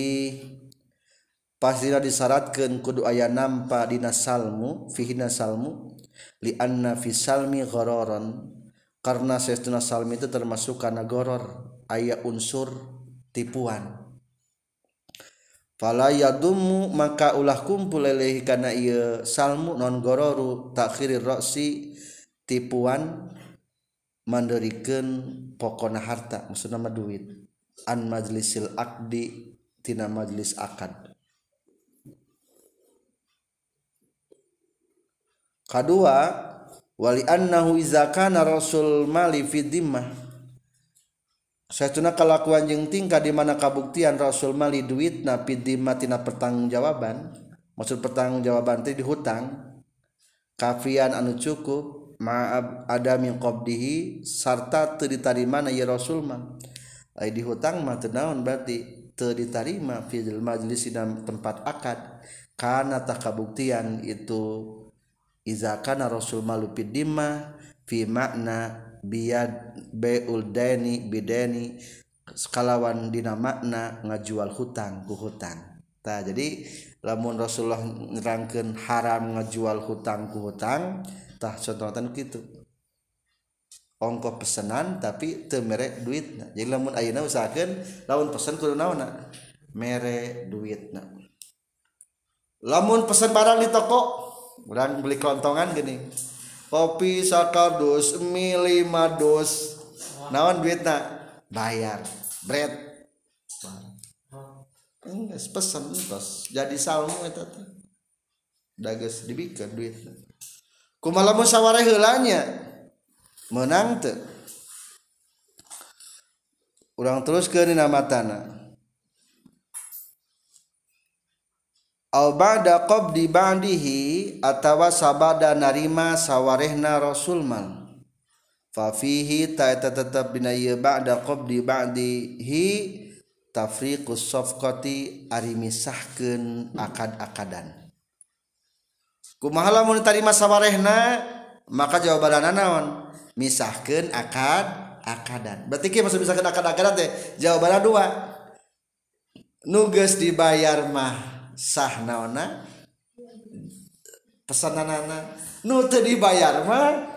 pastilah disyaratkan kudu ayah nampa dina salmu fihina salmu li anna fi salmi gororon karena sesuna salmi itu termasuk karena goror ayah unsur tipuan. Fala yadumu maka ulah kumpul lelehi kana ieu salmu non gororu takhiri roksi tipuan mandorikeun pokona harta maksudna mah duit. An majlisil akdi tina majlis akad. Kadua wali annahu iza kana rasul mali fi dimmah Satuna kelakuan jeung tingkah di mana kabuktian Rasul mali duit na pidima tina pertanggungjawaban maksud pertanggungjawaban teh di hutang. Kafian anu cukup ma'ab ada min qabdihi sarta teu ditarima na ya Rasul mah. Ai di hutang mah teu naon berarti? Teu ditarima fil majlis dalam tempat akad. Kana tah kabuktian itu izakana rasul malupid dimah fi makna biad beul dani bideni skalawan dina makna ngajual hutang ku hutang. Nah, jadi lamun Rasulullah nerangkan haram ngejual hutang ku hutang tah contohnya gitu ongko pesanan tapi temerek duit jadi lamun ayeuna usahakeun lamun pesan kudu naonna? Mere duit lamun pesan barang di toko orang beli kelontongan gini. Kopi sakardus mie lima dus. Naon duit bayar. Bread. Enggak, pesan terus jadi salmu itu tuh dages dibikin duit. Kumaha musyawarah heulanya? Menang tuh urang terus ke dina matana al ba'da qabdi ba'dihi atawa sabada narima sawarehna rasul mal fa fihi ta tetep dina ieu ba'da qabdi ba'dihi tafriqus safqati ari misahkeun akad-akadan. Kumaha lamun tarima sawarehna maka jawabanna naon misahkeun akad akadan berarti kieu maksud misahkeun akad akadan teh? Jawabanna dua. Nugas dibayar mah. sah naona pesananana. Nu teu dibayar mah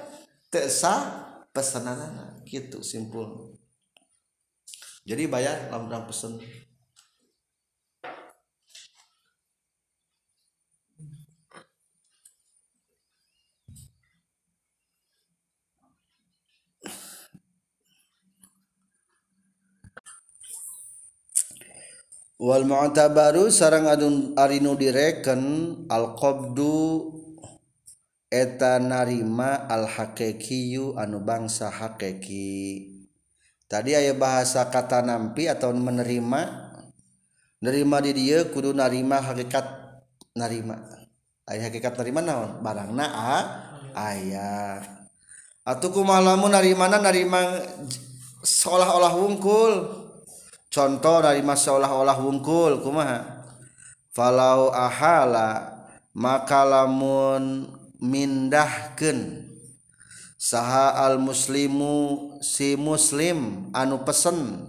teu sah pesananana. Gitu simpul. Jadi bayar lamun pesen. wal mu'tabaru sarang adun arinu direken al qabdu eta narima al haqiqiyu anu bangsa hakiki tadi aya bahasa kata nampi atau menerima nerima di dia kudu narima hakikat narima. Aya hakikat narima naon? Barang naa aya. Atau kumalamu narimana narima seolah-olah wungkul. Contoh dari masa olah-olah wungkul kumaha? Falau ahala maka lamun mindahkeun. Saha al muslimu si muslim anu pesen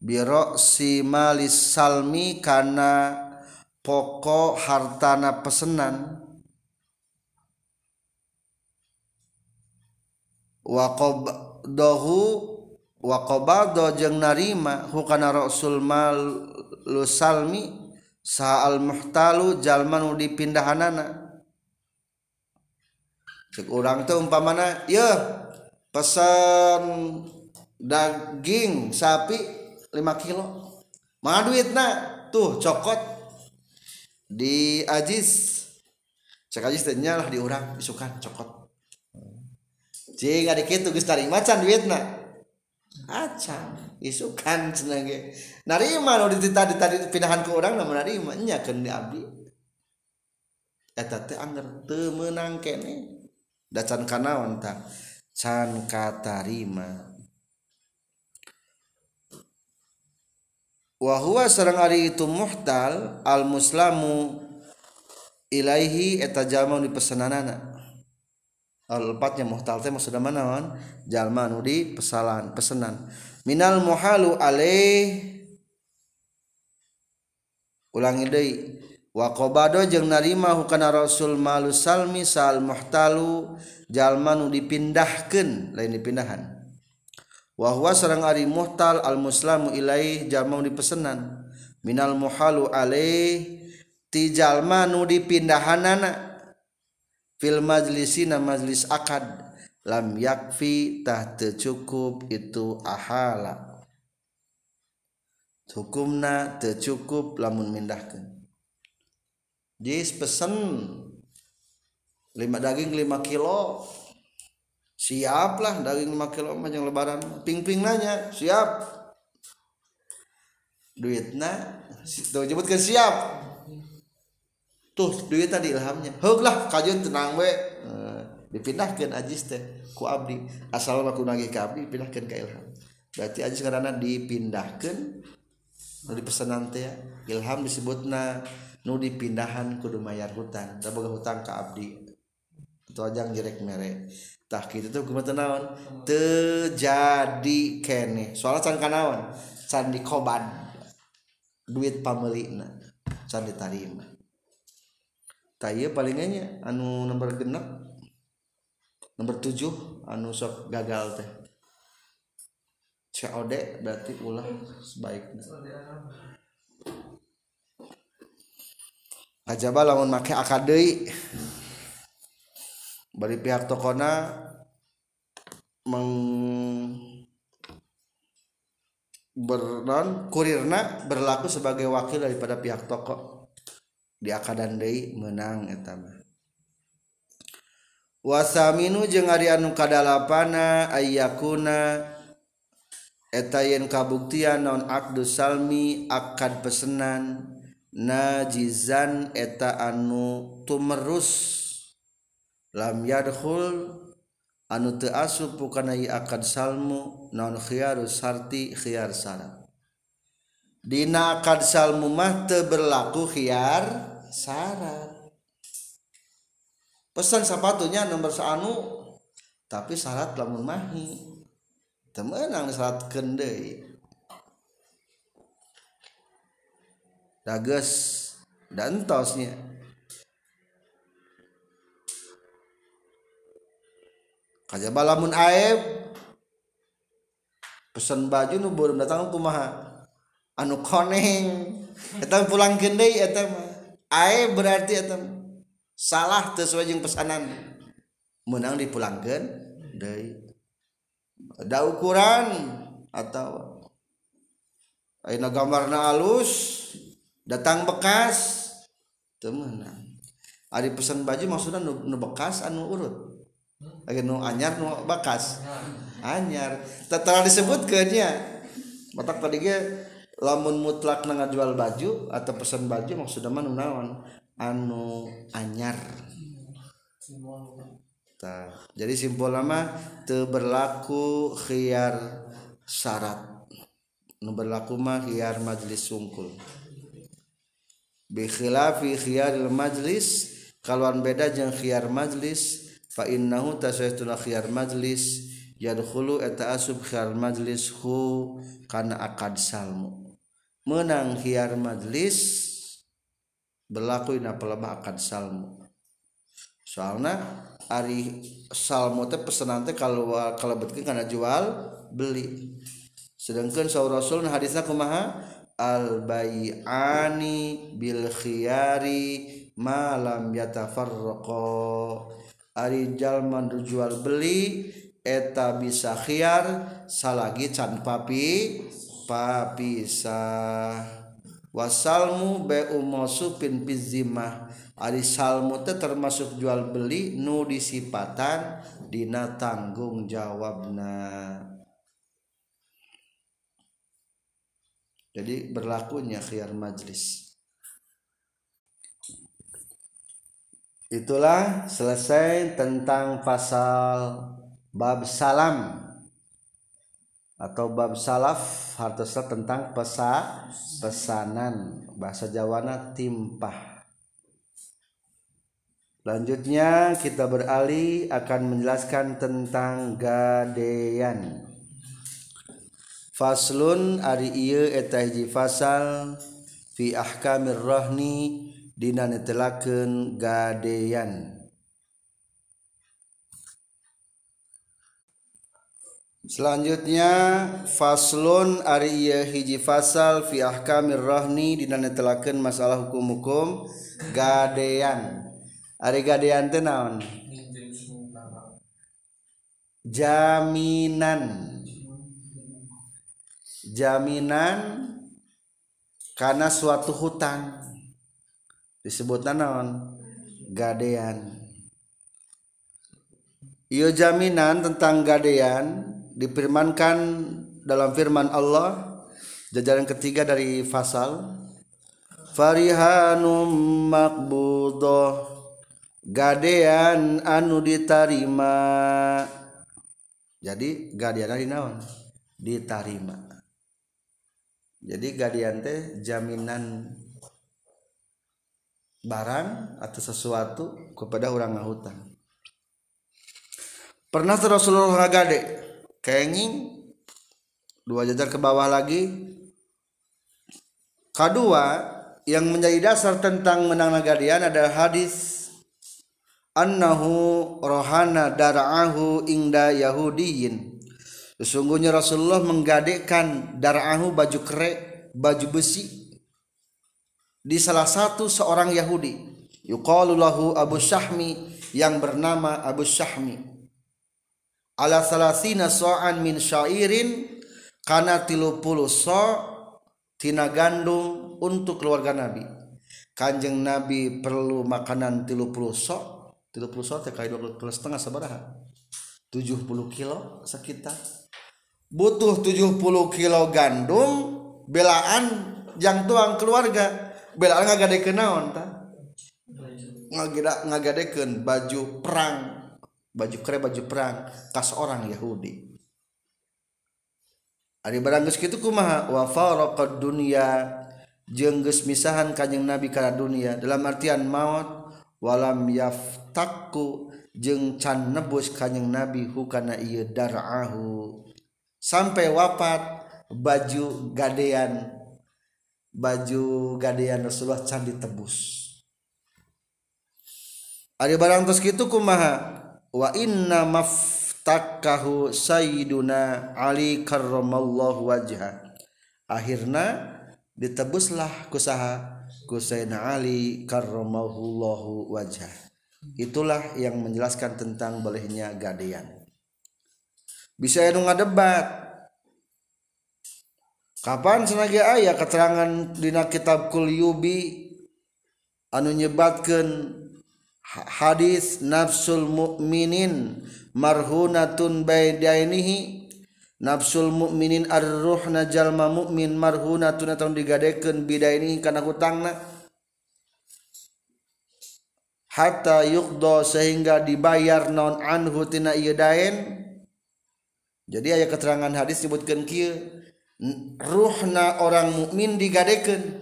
biro si malis salmi kana pokok hartana pesenan. Wa dohu waqobaldo jeung narima hukana rasul mal lusalmi saal muhtalu jalmanu dipindahanana. Cek urang teh umpamana ya pesan daging sapi 5 kilo. Mana duitna tuh cokot. Di ajis. Cek ajis teh nyalah di urang isukan cokot. Cing ada kitu geus tarima macan duitna. Acan isukan senang narima nu ditita tadi pindahan ke orang namun narima. Nya kan di abdi eta teh anger teu meunang kene. Da can kanaon tah can katarima wa huwa sareng ari itu muhtal al muslamu ilaihi eta jalma di pesananana alfatnya muhtal teh maksudna mana man jalma nu di pesalan pesenan. Minal muhalu alaih. Ulangi deui. Wa qabado jeung narima hukana rasul malu salmi sal muhtalu. Jalma nu dipindahkeun lain dipindahan. Wa huwa sareng ari muhtal al muslamu ilaih jalma nu dipesenan. Minal muhalu alaih. Ti jalma nu dipindahanana. Fil majlisina majlis akad. Lam yakfi tah cukup itu ahala. Hukumna cukup lamun mindahkan jis pesen lima daging lima kilo siap lah daging lima kilo yang lebaran ping-ping nanya siap. Duitna jemputkan siap tuh duit tadi ilhamnya. Lah kajian tenang we. Uh, dipindahkan ajis teh ku abdi. Asal aku nagih ke abdi pindahkan ke ilham. Berarti ajis karena dipindahkan nu dipesanan teh ilham disebutna nu dipindahan kudu mayar hutang. Da boga hutang ke abdi. Itu aja ngerek mere. Tah kitu tuh kumaha naon? Terjadi kene soalnya can kanaon can dikoban. Duit pamelina. Can diterima tay palingnya anu nomor genap nomor 7 anu sok gagal teh. COD berarti ulah sebaiknya. Ajaba lamun make akad deui bari pihak tokona meng bernon kurirna berlaku sebagai wakil daripada pihak toko di akadan Dei menang etama wasaminu jeung Arianu kadalapana ayakuna eta yen kabuktian non akdu salmi akad pesenan najizan eta anu tumerus. Lam yadkhul anu teu asup kana akad salmu non khiyaru sarti khiyar syarat dina akad salmu mah teu berlaku khiyar syarat pesan sepatunya nomor sanu tapi syarat lamun mahi temenang syarat kendai dages dan tosnya. Kajaba lamun aib. Pesan baju nu belum datang kumaha? Anu koneng. Eta pulang kendai eta mah aib berarti eta salah sesuai jeung pesanan. Menang dipulangkan dari ada ukuran atau ayeuna gambarna alus datang bekas teu meunang. Ari pesan baju maksudnya nu, nu bekas anu urut. Lagi nu anyar nu bekas. Anyar. Tetra disebutkeun nya. Batak tadi ge lamun mutlak nang jual baju atau pesan baju maksudnya mah naon? Anu anyar. Tah. jadi simpul nama te berlaku khiyar syarat. Nu berlaku mah khiyar majlis sungkul. Bi khilafi khiyaril majlis kaluan beda jeung khiyar majlis fa innahu tasaytuna khiyar majlis yadkhulu eta asub khiyar majlis hu kana akad salmu menang majlis berlaku ina pelema akan salmu. Soalnya ari salmu teh pesanan teh kalau kalau betul karena jual beli. Sedangkan saur rasul hadisnya kumaha? Al bai'ani bil khiyari malam yatafarraqa ari jalma jual beli eta bisa khiyar salagi can papi papisah wasalmu be umosupin pizimah. Ari salmu teh termasuk jual beli nu disipatan dina tanggung jawabna. Jadi berlakunya khiyar majlis. Itulah selesai tentang pasal bab salam atau bab salaf hartosna tentang pesa pesanan bahasa Jawana timpah Lanjutnya kita beralih akan menjelaskan tentang gadean. Faslun ari ieu eta hiji fasal fi ahkamir rahni dina netelakeun gadean. Selanjutnya faslun ari hiji fasal fi ahkamir rahni dina netelakeun masalah hukum-hukum gadean. Ari gadean teh naon? Jaminan. Jaminan karena suatu hutang disebutna naon? Gadean. Ieu jaminan tentang gadean difirmankan dalam firman Allah jajaran ketiga dari fasal farihanum makbudoh gadean anu diterima jadi gadean naon? Diterima jadi gadean teh jaminan barang atau sesuatu kepada orang ngahutang pernah Rasulullah ngagade kenging. Dua jajar ke bawah lagi. Kedua yang menjadi dasar tentang menang nagadian adalah hadis annahu rohana dara'ahu ingda yahudiyin. Sesungguhnya Rasulullah menggadekkan dara'ahu baju kere baju besi di salah satu seorang Yahudi. Yuqalu lahu Abu Syahmi yang bernama Abu Syahmi ala salasina so'an min syairin kana tilu puluh so tina gandum untuk keluarga Nabi. Kanjeng Nabi perlu makanan tilu puluh so tilu puluh so teh dua puluh setengah sabaraha. Tujuh puluh kilo sekitar. Butuh tujuh puluh kilo gandum belaan jang tuang keluarga. Belaan ngagadekeun naon ta? Ngagadekeun baju perang baju kere baju perang. Kas orang Yahudi. Ari barang geus kitu kumaha? Wa faraqad dunya. Jeung geus misahan kanjing Nabi kana dunia dalam artian maut walam yaftaku jeung can nebus kanjing Nabi hukana ieu dar'ahu. Sampai wafat baju gadean. Baju gadean Rasulullah can ditebus. Ari barang tos kitu kumaha wa inna maf takahu sayyiduna Ali karramallahu wajha. Akhirna ditebuslah kusaha ku Sayyidina Ali karramallahu wajha. Itulah yang menjelaskan tentang bolehnya gadean. Bisa anu ngadebat. Kapan senagi ayah keterangan dina kitab kulyubi anu nyebatkan hadis nafsul mukminin marhunatun baidainihi nafsul mukminin arruhna jalma mukmin marhunatun atau digadekeun bidainihi kana hutangna. Hatta yuqda sehingga dibayar non anhu tina ieu daen. Jadi aya keterangan hadis disebutkeun kieu ruhna orang mukmin digadekeun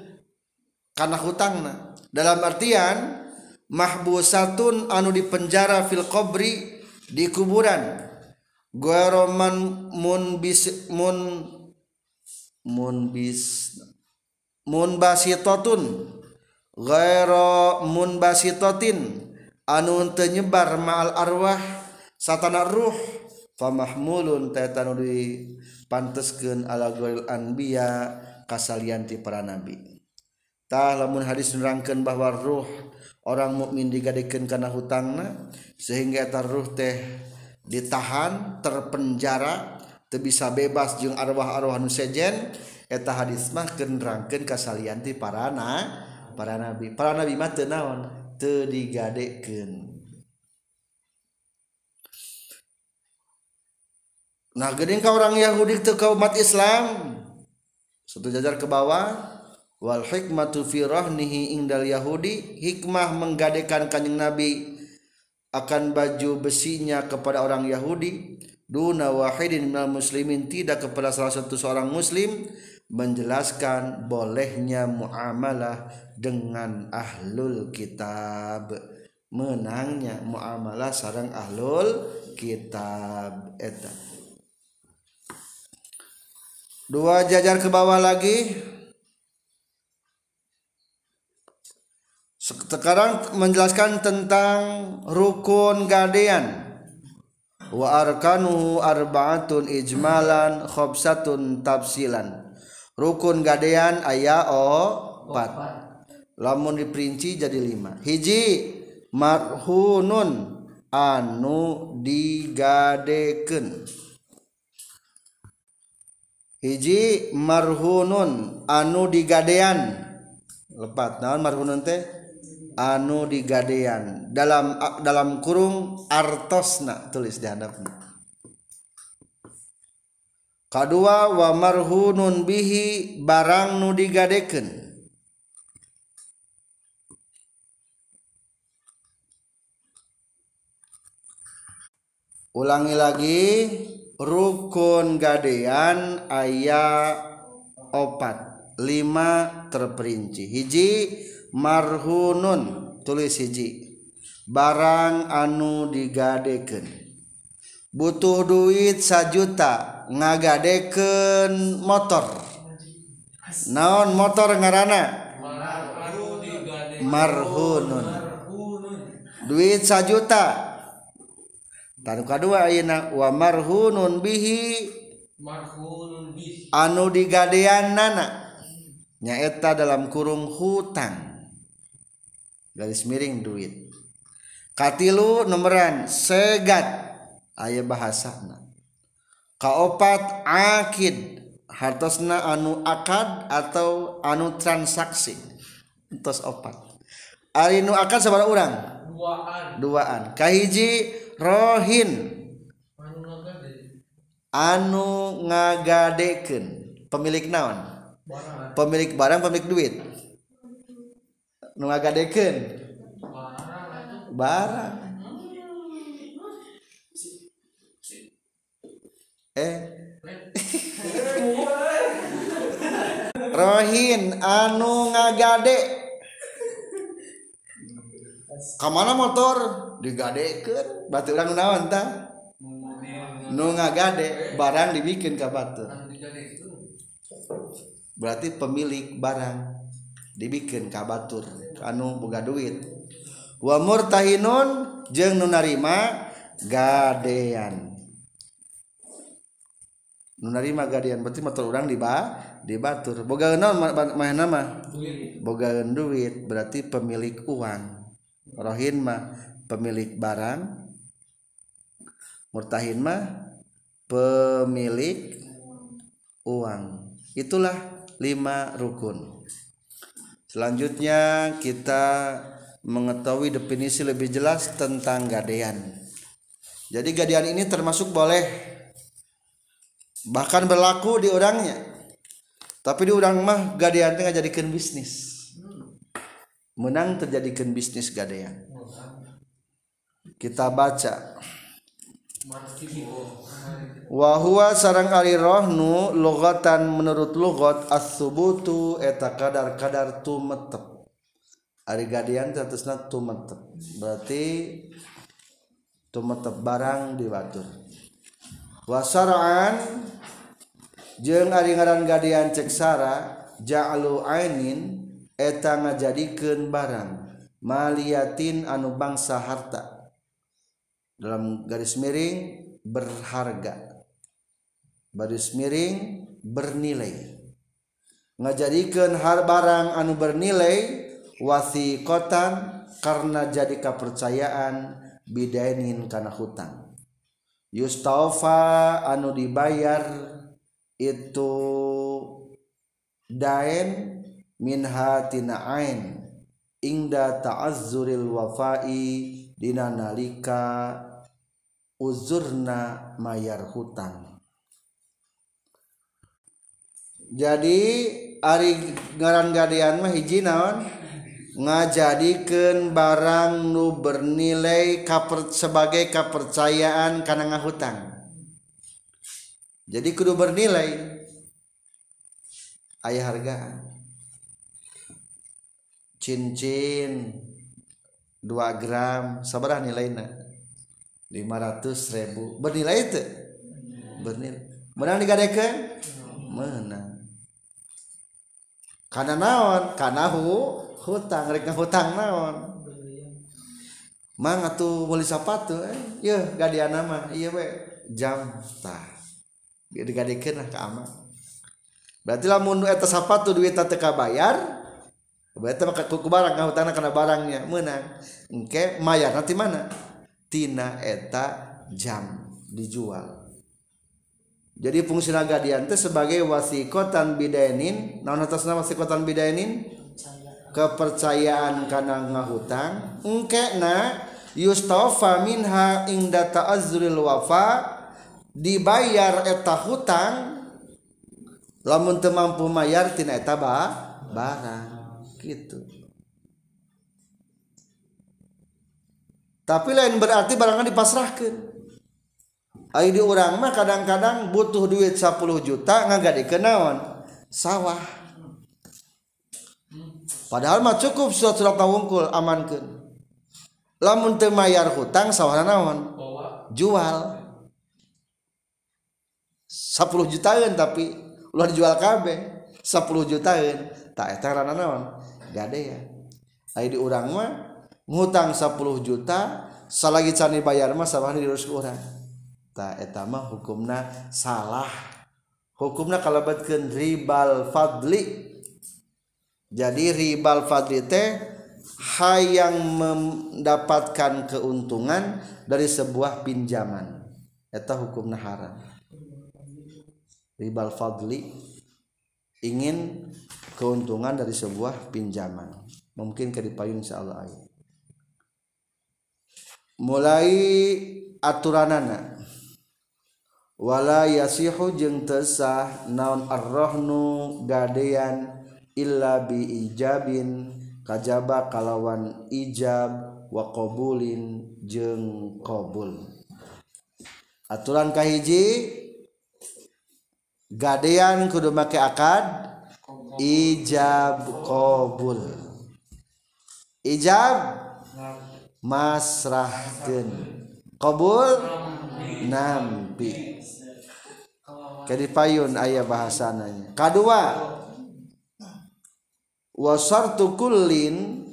kana hutangna. Dalam artian mahbusatun anu dipenjara fil qabri di kuburan. Goroman mun bis mun mun bis mun basitotun. Gairo mun basitotin anu tenyebar ma'al arwah satana ruh famahmulun tetanu di panteskeun ala ghairil anbiya kasalianti para nabi. tah lamun hadis nerangkeun bahwa ruh orang mukmin digadekeun kana hutangna sehingga eta ruh teh ditahan terpenjara teu bisa bebas jeung arwah-arwah nu sejen. Eta hadis mah keun nerangkeun kasalian ti para na para nabi. Para nabi mah teu naon? Teu digadekeun Nah, geuning ka orang Yahudi teu ka umat Islam. Satu jajar ke bawah, wal hikmatu fi rahnihi indal yahudi hikmah menggadekan kanjeng nabi akan baju besinya kepada orang Yahudi. Duna wahidin minal muslimin tidak kepada salah satu seorang muslim menjelaskan bolehnya muamalah dengan ahlul kitab. Menangnya muamalah sarang ahlul kitab. Eta. Dua jajar ke bawah lagi sekarang menjelaskan tentang rukun gadean wa arkanuhu arba'atun ijmalan khobsatun tafsilan. Rukun gadean ayah opat. Lamun diperinci jadi lima. Hiji marhunun anu digadeken. Hiji marhunun anu digadean. Lepat naon marhunun teh? anu digadean. Dalam dalam kurung artosna tulis di handapna kadua wa marhunun bihi barang nu digadeken. Ulangi lagi rukun gadean ayat opat lima terperinci. Hiji marhunun tulis hiji. Barang anu digadeken butuh duit sajuta ngagadeken motor. Naon motor ngarana marhunun. Duit sajuta. Tanu kedua ayeuna wa marhunun bihi. Marhunun bihi anu digadean nana nyaeta dalam kurung hutang. garis miring duit. Katilu nomoran segat. Ayah bahasana kaopat akid. Hartosna anu akad atau anu transaksi. Entos opat. Ari nu akad sabara urang? Duaan. Duaan. Kahiji rohin. Anu ngagadekeun. Pemilik naon? Barang. pemilik barang pemilik duit. nuagadeken barang. Eh. <laughs> Rohin anu ngagade. Kamana motor? Digadeken batu orang naon ta nu ngagade barang dibikin ke batu. Berarti pemilik barang. Dibikin ka batur anu boga duit. Wa murtahinun jeung nu narima gadean. Nu narima gadean berarti motor urang di ba di batur boga naon mah duit. Boga duit berarti pemilik uang. Rohin mah pemilik barang murtahin mah pemilik uang. Itulah lima rukun selanjutnya kita mengetahui definisi lebih jelas tentang gadean. Jadi gadean ini termasuk boleh bahkan berlaku di orangnya. Tapi di orang mah gadean teh ngajadikeun bisnis. Menang terjadikan bisnis gadean. Kita baca wahwa sarang Arirohnu logatan menurut logot asubutu eta kadar-kadar tumetep. Ari gadian tetusna tumetep. Berarti tumetep barang diwatur wasaraan jeung ari ngaran gadian cek sara ja'alu ainin eta ngajadikeun barang maliyatin anu bangsa harta. Dalam garis miring berharga. Garis miring bernilai. Ngajadikeun har barang anu bernilai wasiqatan karena jadi kepercayaan bidainin kana hutang. Yustaufa anu dibayar itu daen minha tina ain. Ingda ta'azzuril wafai dina nalika uzurna mayar hutang. Jadi ari ngaran gadean mah hiji naon? Ngajadikeun barang nu bernilai kaper, sebagai kepercayaan kana ngahutang. Jadi kudu bernilai. Ayah hargaan. Cincin 2 gram sabarah nilainya. 500 ribu. Bernilai itu? Bernilai. Menang digadekeun menang. Karena naon? Karena hu hutang. Rek hutang naon? Mang atuh meuli sapatu eh? Yeuh gadiana mah ieu we. Jam tah. Digadekeun lah ka ama berarti lamun eta sapatu duit teh kabayar berarti mah ku barang ngahutangna kana barangnya. Menang. Engke mayar nanti mana tina eta jam dijual. Jadi fungsi gadian teh sebagai wasikotan bidainin naon atasna wasikotan bidainin kepercayaan kana ngahutang. Engke na yustafa minha ingda ta'azzuril wafa dibayar eta hutang lamun teu mampu mayar tina eta ba barang gitu tapi lain berarti barangnya dipasrahkan. ID orang mah kadang-kadang butuh duit 10 juta nggak dikenaon sawah. Padahal mah cukup surat surat wungkul amankan lamun temayar hutang sawah naon? Jual. 10 jutaan tapi ulah dijual kabeh. 10 jutaan tak eta naon? Gade ya. ID orang mah ngutang 10 juta salagi can dibayar mah sabaraha diurus ku urang ta eta mah hukumna salah. Hukumna kalabatkeun ribal fadli. Jadi ribal fadli teh hayang mendapatkan keuntungan dari sebuah pinjaman. Eta hukumna haram. Ribal fadli ingin keuntungan dari sebuah pinjaman. Mungkin ke dipayun insyaallah aya mulai aturanana. Wala yasihu jeung tesah naon arrohnu gadean illa bi ijabin kajaba kalawan ijab wa qabulin jeung qabul. Aturan kahiji gadean kudu make akad ijab qabul. Ijab masrahkeun. Qabul? Nampi. Jadi payun ayah bahasananya kedua wasartu kullin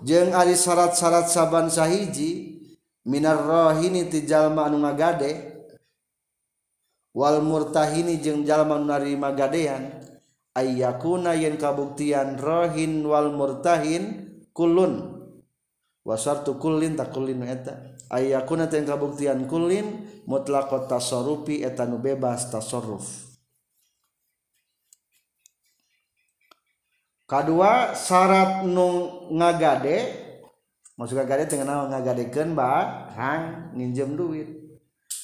jeung ari syarat-syarat saban sahiji minar rohini ti jalma anu ngagade wal murtahini jeung jalma anu narima gadean ayyakuna yen kabuktian rohin wal murtahin kulun wasar tukullin takullin eta. Ayakuna teh kabuktian kullin mutlaqat tasarrufi eta nu bebas tasarruf. Kadua syarat nu ngagade maksud ngagade teh kenal ngagadekeun barang nginjem duit.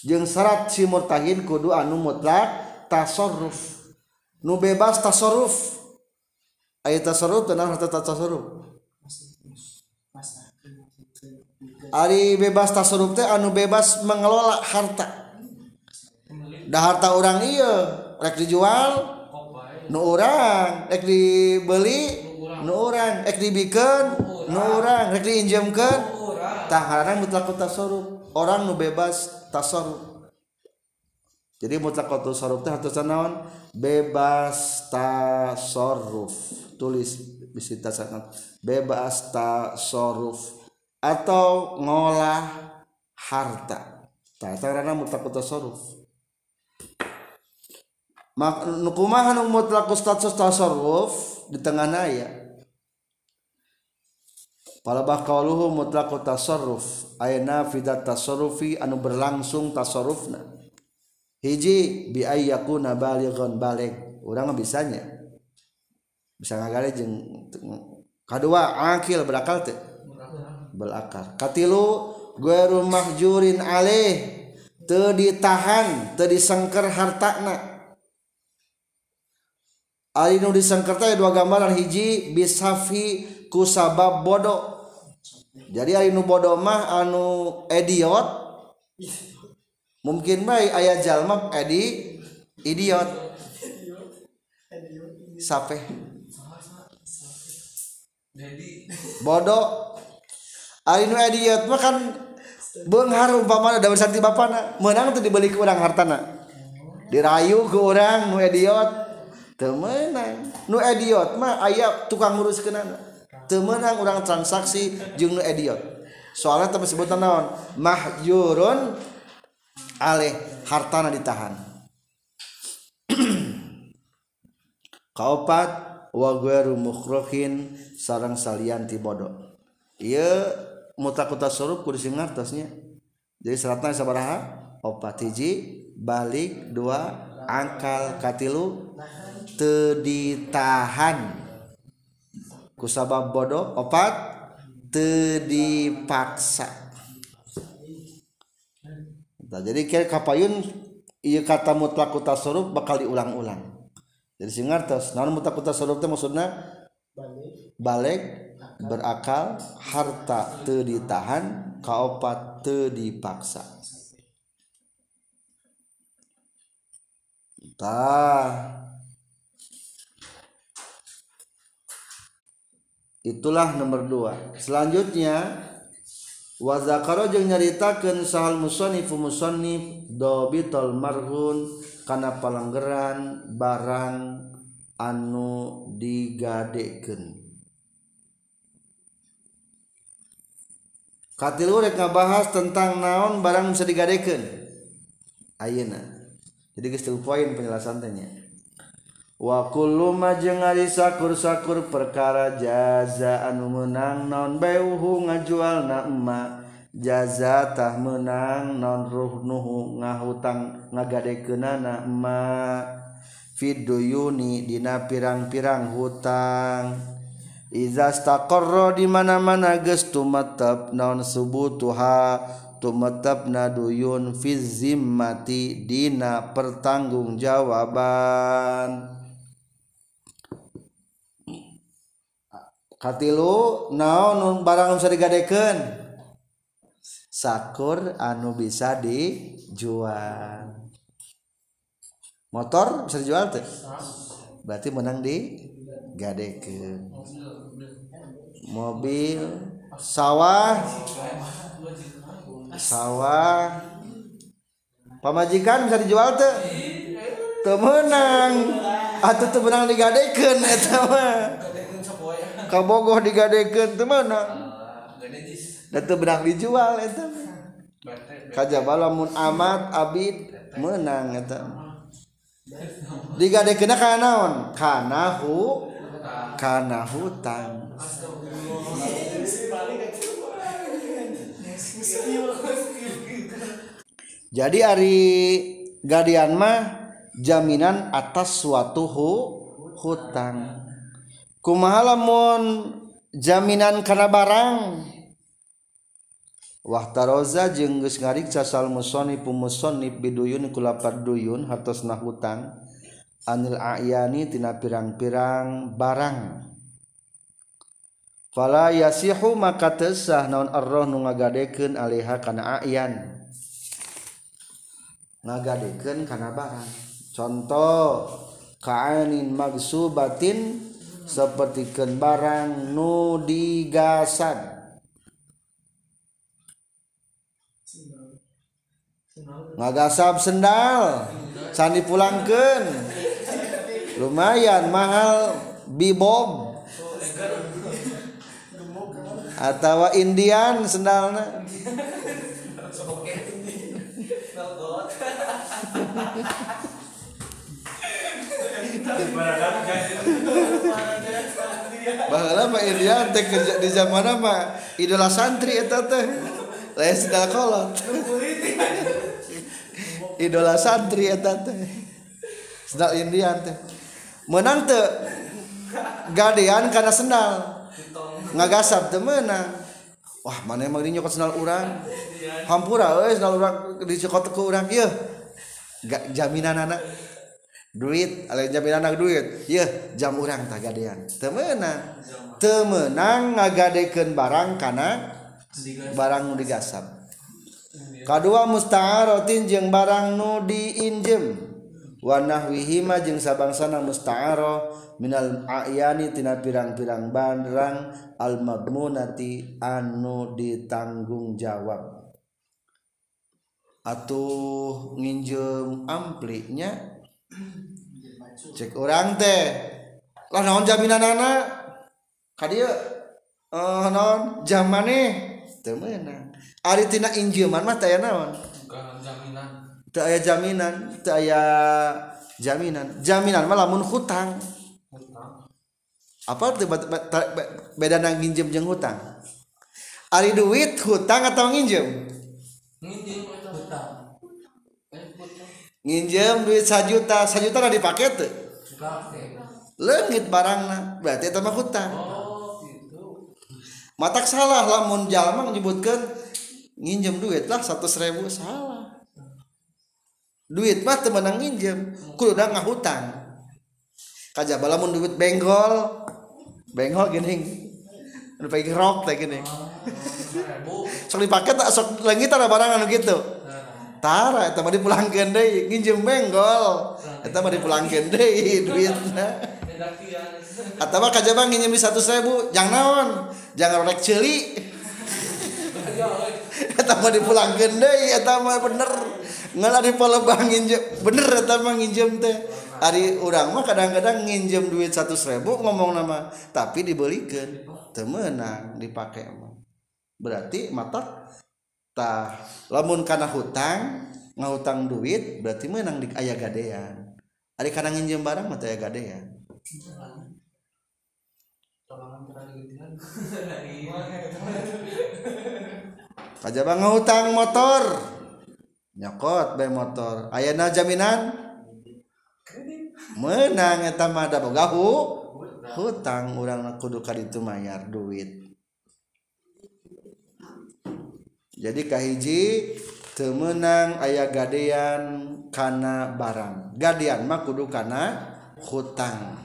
Jeung syarat si murtahin kudu anu mutlak tasarruf. Nu bebas tasarruf. Aya tasarruf tenang harta tasarruf. Ari bebas tasaruf teh anu bebas mengelola harta. Da harta orang iya rek dijual nu orang rek dibeli nu orang rek dibikeun nu orang rek diinjemkeun tah ngaranna mutlaqut tasaruf. Orang nu bebas tasaruf. Jadi mutlaqut tasaruf teh hartosna naon? Bebas tasarruf. Tulis bisa tasarruf. Bebas tasarruf atau ngolah harta tata mutlak tasarruf mak nu mutlak status tasarruf di tengah naya Palabah kauluhu mutlaqu tasarruf ayna fidat tasarrufi anu berlangsung tasarrufna. Hiji bi ayyakuna balighan balig. Urang bisanya. Bisa ngagale jeung kadua akil berakal teh. Berakal katilu gueru mahjurin alih teu ditahan teu disengker hartana. Ari nu disengker teh dua gambaran hiji bisafi ku sabab bodoh jadi ari nu bodoh mah anu idiot. Mungkin baik ayah jalma edi idiot. Sape bodoh ari nu idiot mah kan beunghar umpamana da sakti bapana. Menang tuh dibeli ke urang hartana. Dirayu ke urang nu idiot teu meunang. Nu idiot mah aya tukang nguruskeunana. Teu meunang urang transaksi jeung nu idiot soalnya teu sebutan naon? Mahjurun alih hartana ditahan. <clears throat> Kaopat wa mukhrahin sareng salian ti bodoh ieu mutakota sorop kursi ngartasnya. Jadi syaratnya sabaraha? Opat hiji balik dua angkal katilu teditahan. Kusabab bodoh? Opat tedipaksa. Nah, jadi kira kapayun iya kata mutlak tasoruf bakal diulang-ulang. Jadi singartos namun mutlak tasoruf itu maksudnya balik. Berakal harta teu ditahan kaopat teu dipaksa. Tah itulah nomor dua. Selanjutnya wazakaro jeung nyaritakeun sahal musannif dobitol marhun kana palanggeran barang anu digadekeun katilu rek ngabahas tentang naon barang bisa digadekeun. Ayeuna. Jadi geus poin penjelasan tanya wa kullu ma jeung ari sakur-sakur perkara jaza anu meunang naon beuhu ngajualna emma. Jaza tah meunang naon ruh nuhu ngahutang ngagadekeunana emma. Fiduyuni dina pirang-pirang hutang. Iza staqarra di mana-mana geus tumetep naon subutuha tumetep naduyun fi zimmati dina pertanggungjawaban. Katilu naon barang bisa digadekeun? Sakur anu bisa dijual. Motor bisa dijual teh? Berarti menang di gadekeun. mobil. Sawah. Sawah. Pamajikan bisa dijual tuh temenang atau temenang digadeken <laughs> eta mah. Kabogoh digadeken temenang dan temenang dijual eta kajaba lamun amat abid menang eta digadeken kana naon? Kana hu. karena hutang. Jadi Ari Gadian mah jaminan atas suatu hu, hutang. Kumaha lamun jaminan karena barang? Wahtaroza jeung geus ngariksa sal musonif musonif biduyun kula parduyun hartosna hutang. Anil ayani tina pirang-pirang barang. Fala yasihu maka tesah naon arroh nu ngagadekeun alaiha kana ayan. Ngagadekeun kana barang. Contoh kaanin magsubatin sapertikeun barang nu digasad ngagasab sendal sandi pulangkeun lumayan mahal. Bibob atau Indian sendalna. Bahala mah Indian teh kerja di zaman apa idola santri eta teh. Lain sendal kolot. Idola santri eta teh. Sendal Indian teh menang te gadean karena sendal ngagasap teu menang wah mana emang dinyokot sendal urang? Hampura euy sendal urang dicokot ke urang. Ieu gak jaminan anak duit ale jaminan anak duit. Ieu jam urang tah gadean. Teu meunang. Teu meunang ngagadekeun barang kana barang nu digasap. Kadua musta'arotin jeung barang nu diinjem. Wanah wihima jeung sabangsana musta'aro minal ayani tina pirang-pirang barang al magmunati anu ditanggung jawab. Atuh nginjem ampliknya? Cek orang teh. Lah naon jaminan anak kadia eh uh, naon? Jam maneh? Teu meunang ari tina injeuman mah taya naon? Teu aya jaminan teu aya jaminan. Jaminan mah lamun hutang apa teu bet- bet- ta- be- bedana nginjem jeung hutang? Ari duit hutang atau nginjem? Nginjem hutang. Nginjem duit 1 juta 1 juta lah dipake teu Gake. leungit barangna berarti eta mah hutang. Oh gitu. Matak salah lamun jalma menyebutkan nginjem duit lah satu seribu salah duit mah teu meunang nginjem kudu udah ngahutang kajaba lamun duit benggol. Benggol gini. Anu pake rok teh gini. <laughs> Sok dipake tak sok leungit ada barang anu gitu. Tara eta mah dipulangkeun deui. Nginjem benggol. Eta mah dipulangkeun deui duitna. Tidak kian atau mah kajaba nginjem di satu seribu jangan naon? Jangan rek ceuli <laughs> eta mah dipulangkeun deui eta mah bener. Ngan ari palebang nginjem bener eta mah nginjem teh. Ari urang mah kadang-kadang nginjem duit satu ribu ngomong nama tapi dibelikan teu meunang dipake mah. Berarti mata tah lamun kana hutang ngahutang duit berarti menang di aya gadean. Ari kana nginjem barang mah teu aya gadean. Tolongan. <laughs> kajaba ngahutang motor. Nyokot bae motor. Ayana jaminan? Menang eta mah da boga hutang urang kudu ka ditu mayar duit. Jadi kahiji teu meunang aya gadean kana barang. Gadean mah kudu kana hutang.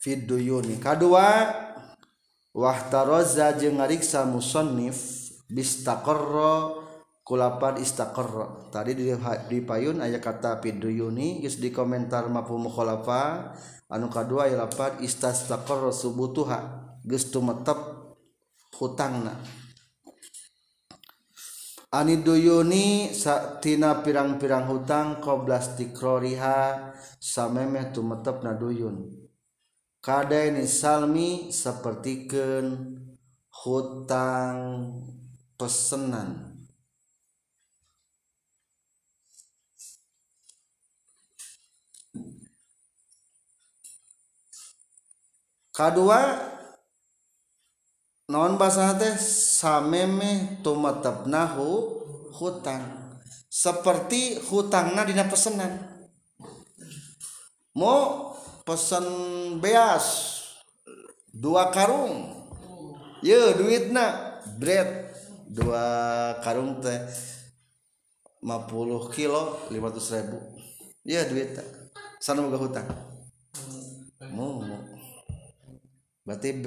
Fid duyuni. Kadua wahtaroza jeung ngariksa musonif bistaqarro kulapan istaqarro tadi di, di payun ayat kata piduyuni geus di komentar mapu mukhalafa anu kadua aya lapan istastaqarro subutuha geus tumetep hutangna. Ani duyuni saktina pirang-pirang hutang qoblas tikroriha samemeh tumetep na duyun. Kadaini salmi sapertikeun hutang pesenan. Kadua non bahasa teh? Sameme tumatepnahu hutang. Seperti hutangna dina pesenan. Mau pesen beas. Dua karung. Ye duit na bread dua karung teh 50 kilo 500 ribu. Ya duit tak sana moga hutang. Mau berarti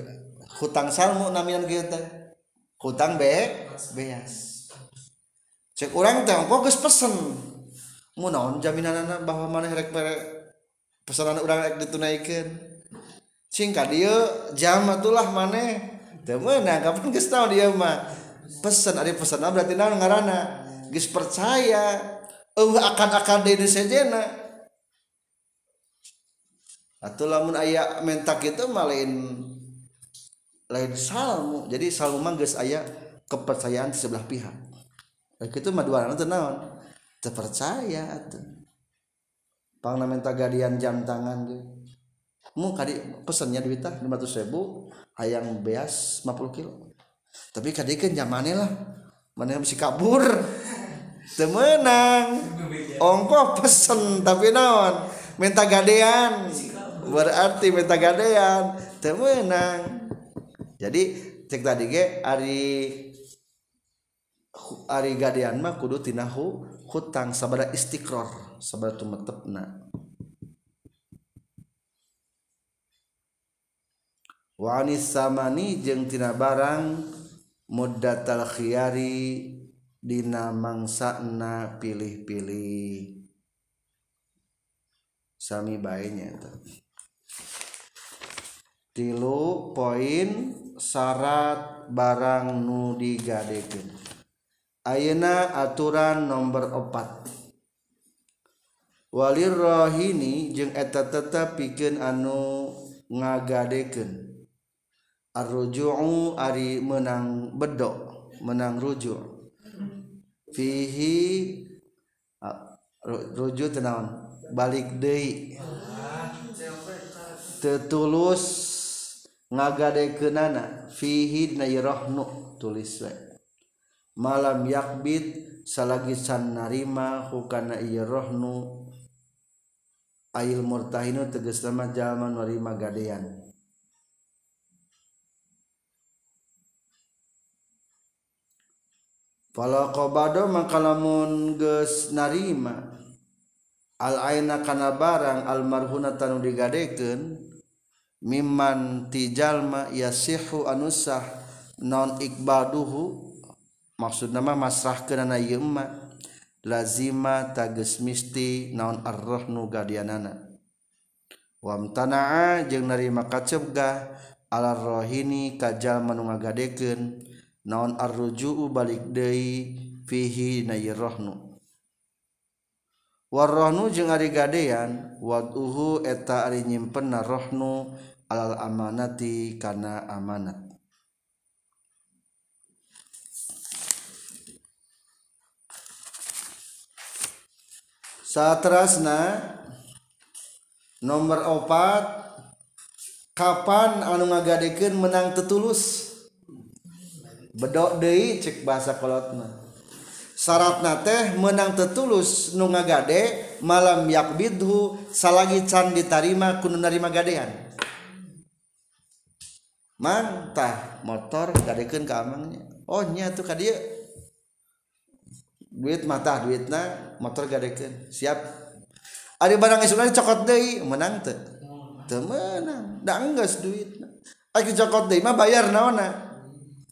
hutang salmu namian kita hutang be beas. Cek orang teh kok geus pesen. Mau naon jaminan bahwa mana rek merek pesanan urang rek ditunaikan. Singkat dia jam atulah mana teu meunang kapan geus tahu dia mah? Pesen ada pesan berarti naon ngaranna? Geus percaya eueuh akan-akan deui sejena. Atuh lamun aya mentak itu mah lain salmu. Jadi salmu mah geus aya kepercayaan di sebelah pihak. Itu mah dua teu naon? Teu percaya atuh pangna minta gadian jam tangan ge mu kadi pesennya duit tah 500 ribu hayang beas 50 kilo. Tapi kadi kan jamane lah mana mesti kabur. <laughs> Teu meunang ongkoh pesen tapi naon? Minta gadean. Berarti minta gadean. Teu meunang jadi cek tadi ge ari ari gadean mah kudu tina hu hutang sabada istiqrar sabar tumetepna wanis samani jeung tina barang muddatal khiyari dina mangsana pilih-pilih. Sami baiknya itu. Tilu poin syarat barang nu digadekeun. Ayeuna aturan nomor 4 Walirrohini jeung eta tetap piken anu ngagadeken arruju Ari menang bedok menang rujuk fihi rujuk tenaun balik deui. Tetulus ngagadekeunana. Fihi nayrohnu tulis we. Malam yakbit salagisan narima hukana ieu rohnu Ail murtahinu tegas nama jalma nerima gadean. Fala qabado maka lamun geus narima. Al aina kana barang al marhuna tanu digadekeun mimman tijalma yasihu anusah non ikbaduhu maksudna mah masrahkeun ana ieu mah lazima tages misti naon arrohnu gadianana. Wamtanaa jeung narima kacebgah alarrohini kajal manu ngagadeken naon arrujuu balik deui fihi na nayrohnu warrohnu jeung ari gadean waduhu eta ari nyimpenna rohnu alal amanati kana amanat. satrasna nomor opat kapan anu ngagadekeun menang tetulus? Bedok deui cek bahasa kolotna. Syaratna teh menang tetulus nu ngagade malam yakbidhu salagi can ditarima kudu narima gadean. Mantah motor gadekeun ka amangnya. Oh nya tuh ka dieu. Duit mata duitna motor gadekeun siap. Ari barang isuna cokot deui menang teu menang. Da enggeus duitna ari cokot deui mah bayar naonna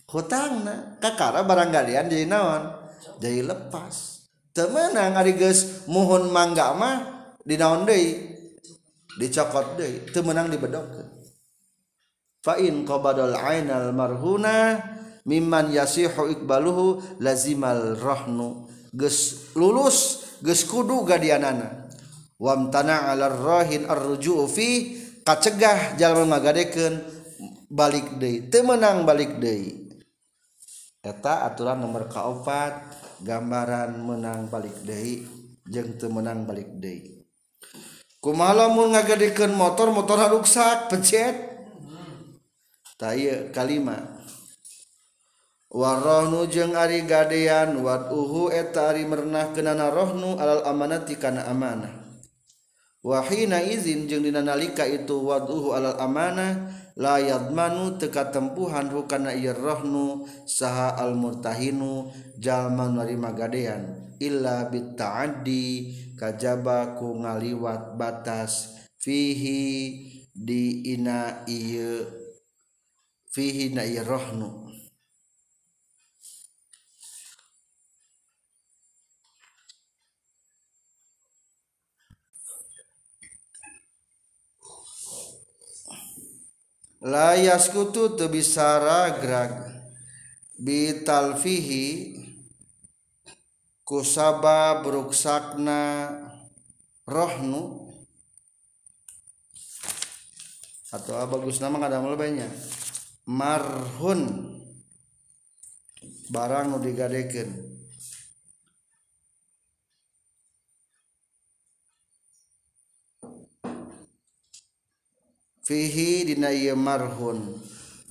hutangna kakara barang gadean jadi naon? Jadi lepas. Teu menang ari geus muhun mangga mah di naon deui dicokot deui teu menang dibedogkeun fa in qabadal ainal marhuna mimman yasihu ikbaluhu lazimal rahnu geus lulus geus kudu gadianana. Wamtana alar rohin arruju fi kacegah jalma ngagadekeun balik deui. Teu menang balik deui. Eta aturan nomor kaopat gambaran menang balik deui jeung teu menang balik deui. Kumaha lamun ngagadekeun motor motor ruksak pecet tah ieu kalimat warrohnu jeung ari gadean wat uhu eta ari merenah kenana rohnu alal amanati kana amanah. Wahina izin jeung dina nalika itu waduhu alal amanah la yadmanu teka tempuhan hukana ieu rohnu saha al murtahinu jalma narima gadean illa bitta'addi kajaba ku ngaliwat batas fihi di ina ieu fihi na ieu rohnu. layaskutu teu bisa ragrag bitalfihi kusaba ruksakna rohnu. Atau apa bagus nama ada lebihnya marhun. Barang nu digadekeun. fihi dina ieu marhun.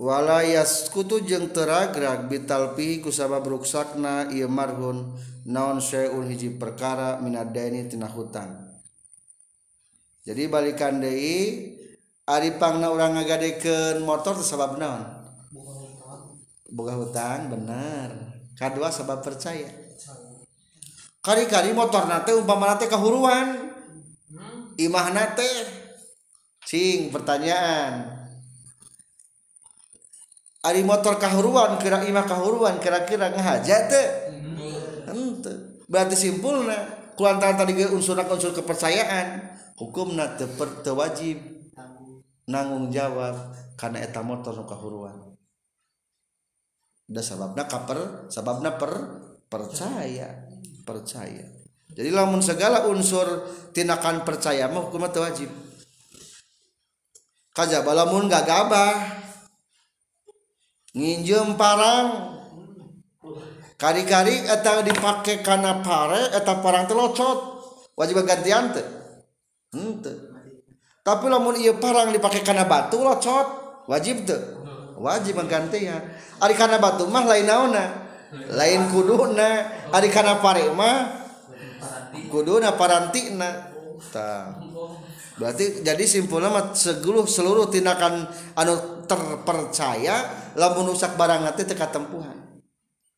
Wala yaskutu jeung teragrak bitalpi ku sabab ruksakna ieu marhun. Naon syai'un hiji perkara minadaini tina hutang. Jadi balikan deui ari pangna urang ngagadekeun motor teh sabab naon? Boga hutang. Bener. Kadua sabab percaya. Kari-kari motor nate umpama nate kahuruan. Imah nate cing pertanyaan. Ari motor kahuruan kira imah kahuruan kira-kira ngahajat teh. Henteu berarti simpulna kulantaran tadi ge unsur unsur kepercayaan hukumna teu teu wajib nanggung jawab karena eta motor nu kahuruan. Da sababna kaper sababna per percaya percaya. Jadi lamun segala unsur tindakan percaya mah hukumna teu wajib kajaba lamun gagabah nginjem parang. Kari-kari eta dipake kana pare eta parang telocot wajib gantian teh. Henteu tapi lamun ieu parang dipake kana batu locot. Wajib teu wajib gantian ari kana batu mah lain naonna lain kuduna. Ari kana pare mah kuduna parantina tah berarti jadi simpulnya mah seluruh seluruh tindakan anu terpercaya lamun rusak barang nanti teka tempuhan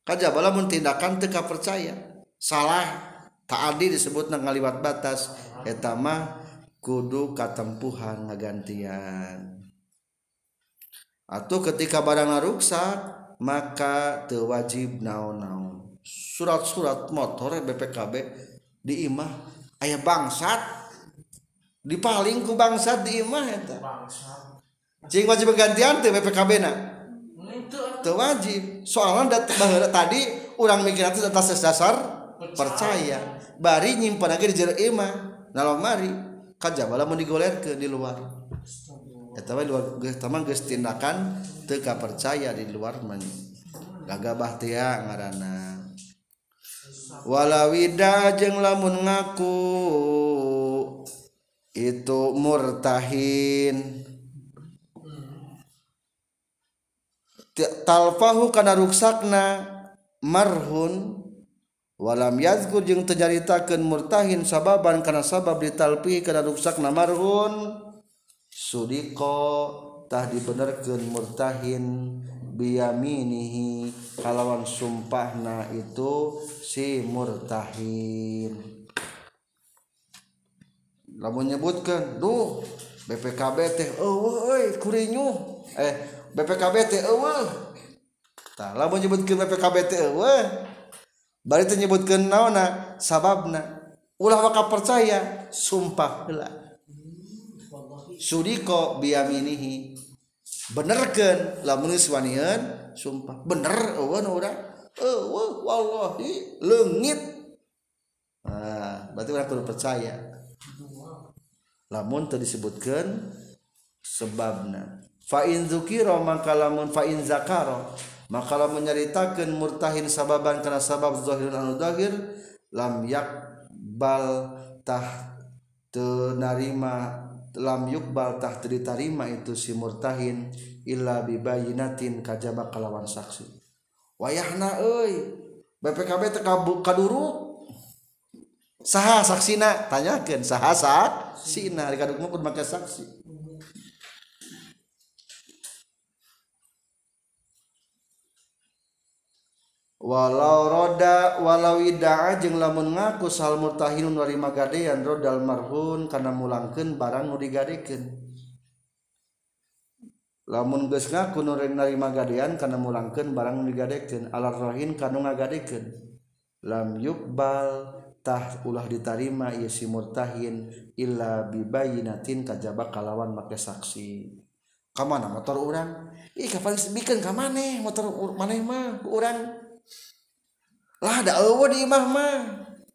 kajaba lamun tindakan teka percaya salah tak adil disebut ngaliwat batas. Eta mah kudu katempuhan ngagantian. Atau ketika barang rusak maka teu wajib naon-naon. Surat-surat motor BPKB di imah aya bangsat dipaling ku bangsat di imah eta. Cing wajib gantian teh BPKB na. Teu wajib. Soalnya tadi urang mikir itu atas dasar percaya. bari nyimpan lagi di jero imah. Nalong mari kajaba lamun digolerkeun di luar. Eta we luar geus tamang geus tindakan teu percaya di luar man gagabah teh ngaranna. Walawida jeung lamun ngaku itu murtahin. Talfahu kana ruksakna marhun. Walam yazkur jeung ternyaritakeun murtahin sababan kana sabab ditalpi kana ruksakna marhun. Sudiko tah dibenerkeun murtahin biyaminihi kalawan sumpahna itu si murtahin. namun nyebutkan Duh BPKB teh oh, kurinyuh eh BPKB teh eueuh. Tah lamun nyebutkeun BPKB teh eueuh bari teh nyebutkeun naonna sababna ulah waka percaya sumpah heula. Sudiko biyaminihi benerkeun lamun geus wanian sumpah bener eueuh urang. Eueuh wallahi leungit. Nah berarti urang kudu percaya. lamun itu disebutkan sebabna. Fa'in dzukira maka lamun fa in zakara maka lamun nyaritakeun murtahin sababan kana sabab zahirun anu zahir lam yakbal tah tenarima lam yukbal tah diterima itu si murtahin illa bibayinatin kajaba kalawan saksi. Wayahna euy BPKB teka kaduru saha saksina. Tanyakan saha saksina. Di kaduk pun make saksi. Walau roda walau idaa jeng lamun ngaku sal murtahinun wari magadean rodal marhun karena mulangkeun barang nu digadekeun. Lamun geus ngaku nu narima gadean karena mulangkeun barang nu digadekeun. Alar rohin kanu ngagadekeun. Lam yukbal tah ulah ditarima ieu si murtahin illa bibayinatin kajaba kalawan make saksi. Kamana motor urang? Ih kapan bikeun ka maneh motor maneh mah urang. Lah ada eueuh di imah mah.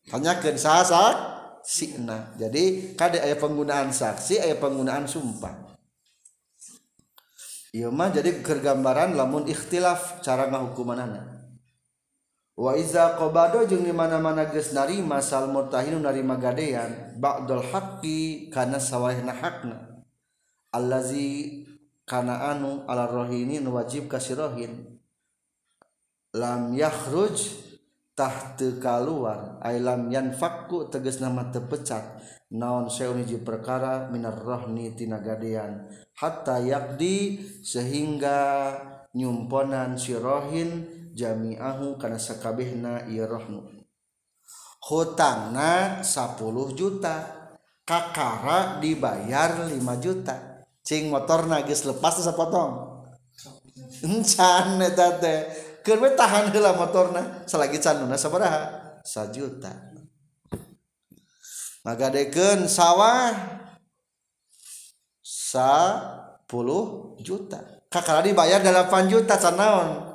Tanyakeun saha sina jadi kade aya penggunaan saksi aya penggunaan sumpah. Ieu mah jadi kergambaran lamun ikhtilaf cara ngahukumanana Waiza qbado jeung dimana-mana ges narima sal murtahinun narima gadean Ba'dol haqqi kana sawahna hakna Allazi kana anu ala rohinin wajib kasirohin Lam yakhruj tahtu kaluar Ay lam yanfakku teges nama tepecat Naon seuniji perkara minar rohni tina gadean. Hatta yakdi sehingga nyumponan sirohin Jamiahu karena sekabehna rohnu hutang 10 juta Kakara dibayar 5 juta. Cing motor nagis lepas potong tahan motorna selagi canuna sabaraha? Sajuta maka deken sawah sa puluh juta. Kakak dibayar 8 juta canaon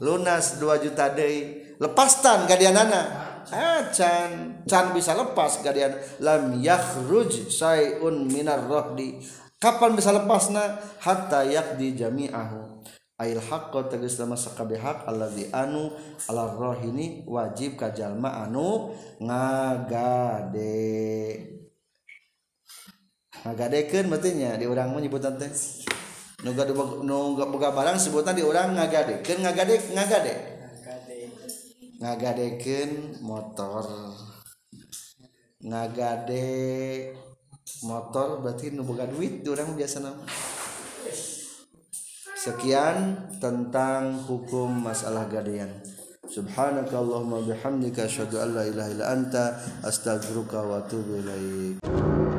lunas 2 juta Day lepastan gadianana. Ah, can can bisa lepas gadian. Lam yakhruj sayun minar rohdi. Kapan bisa lepasna? Hatta yakdi jami'ahu. Ail haqqo tegas lama sakabe hak alladzi anu ala rohini wajib ka jalma anu ngagade. Ngagadekeun matinya di urang menyebut teh. Nu gadu nu boga barang sebutan di urang ngagadekeun ngagade ngagade ngagadekeun motor ngagade motor berarti nu boga duit di urang biasa nama Sekian tentang hukum masalah gadean. Subhanakallahumma bihamdika asyhadu an la ilaha illa anta astaghfiruka wa atubu ilaik.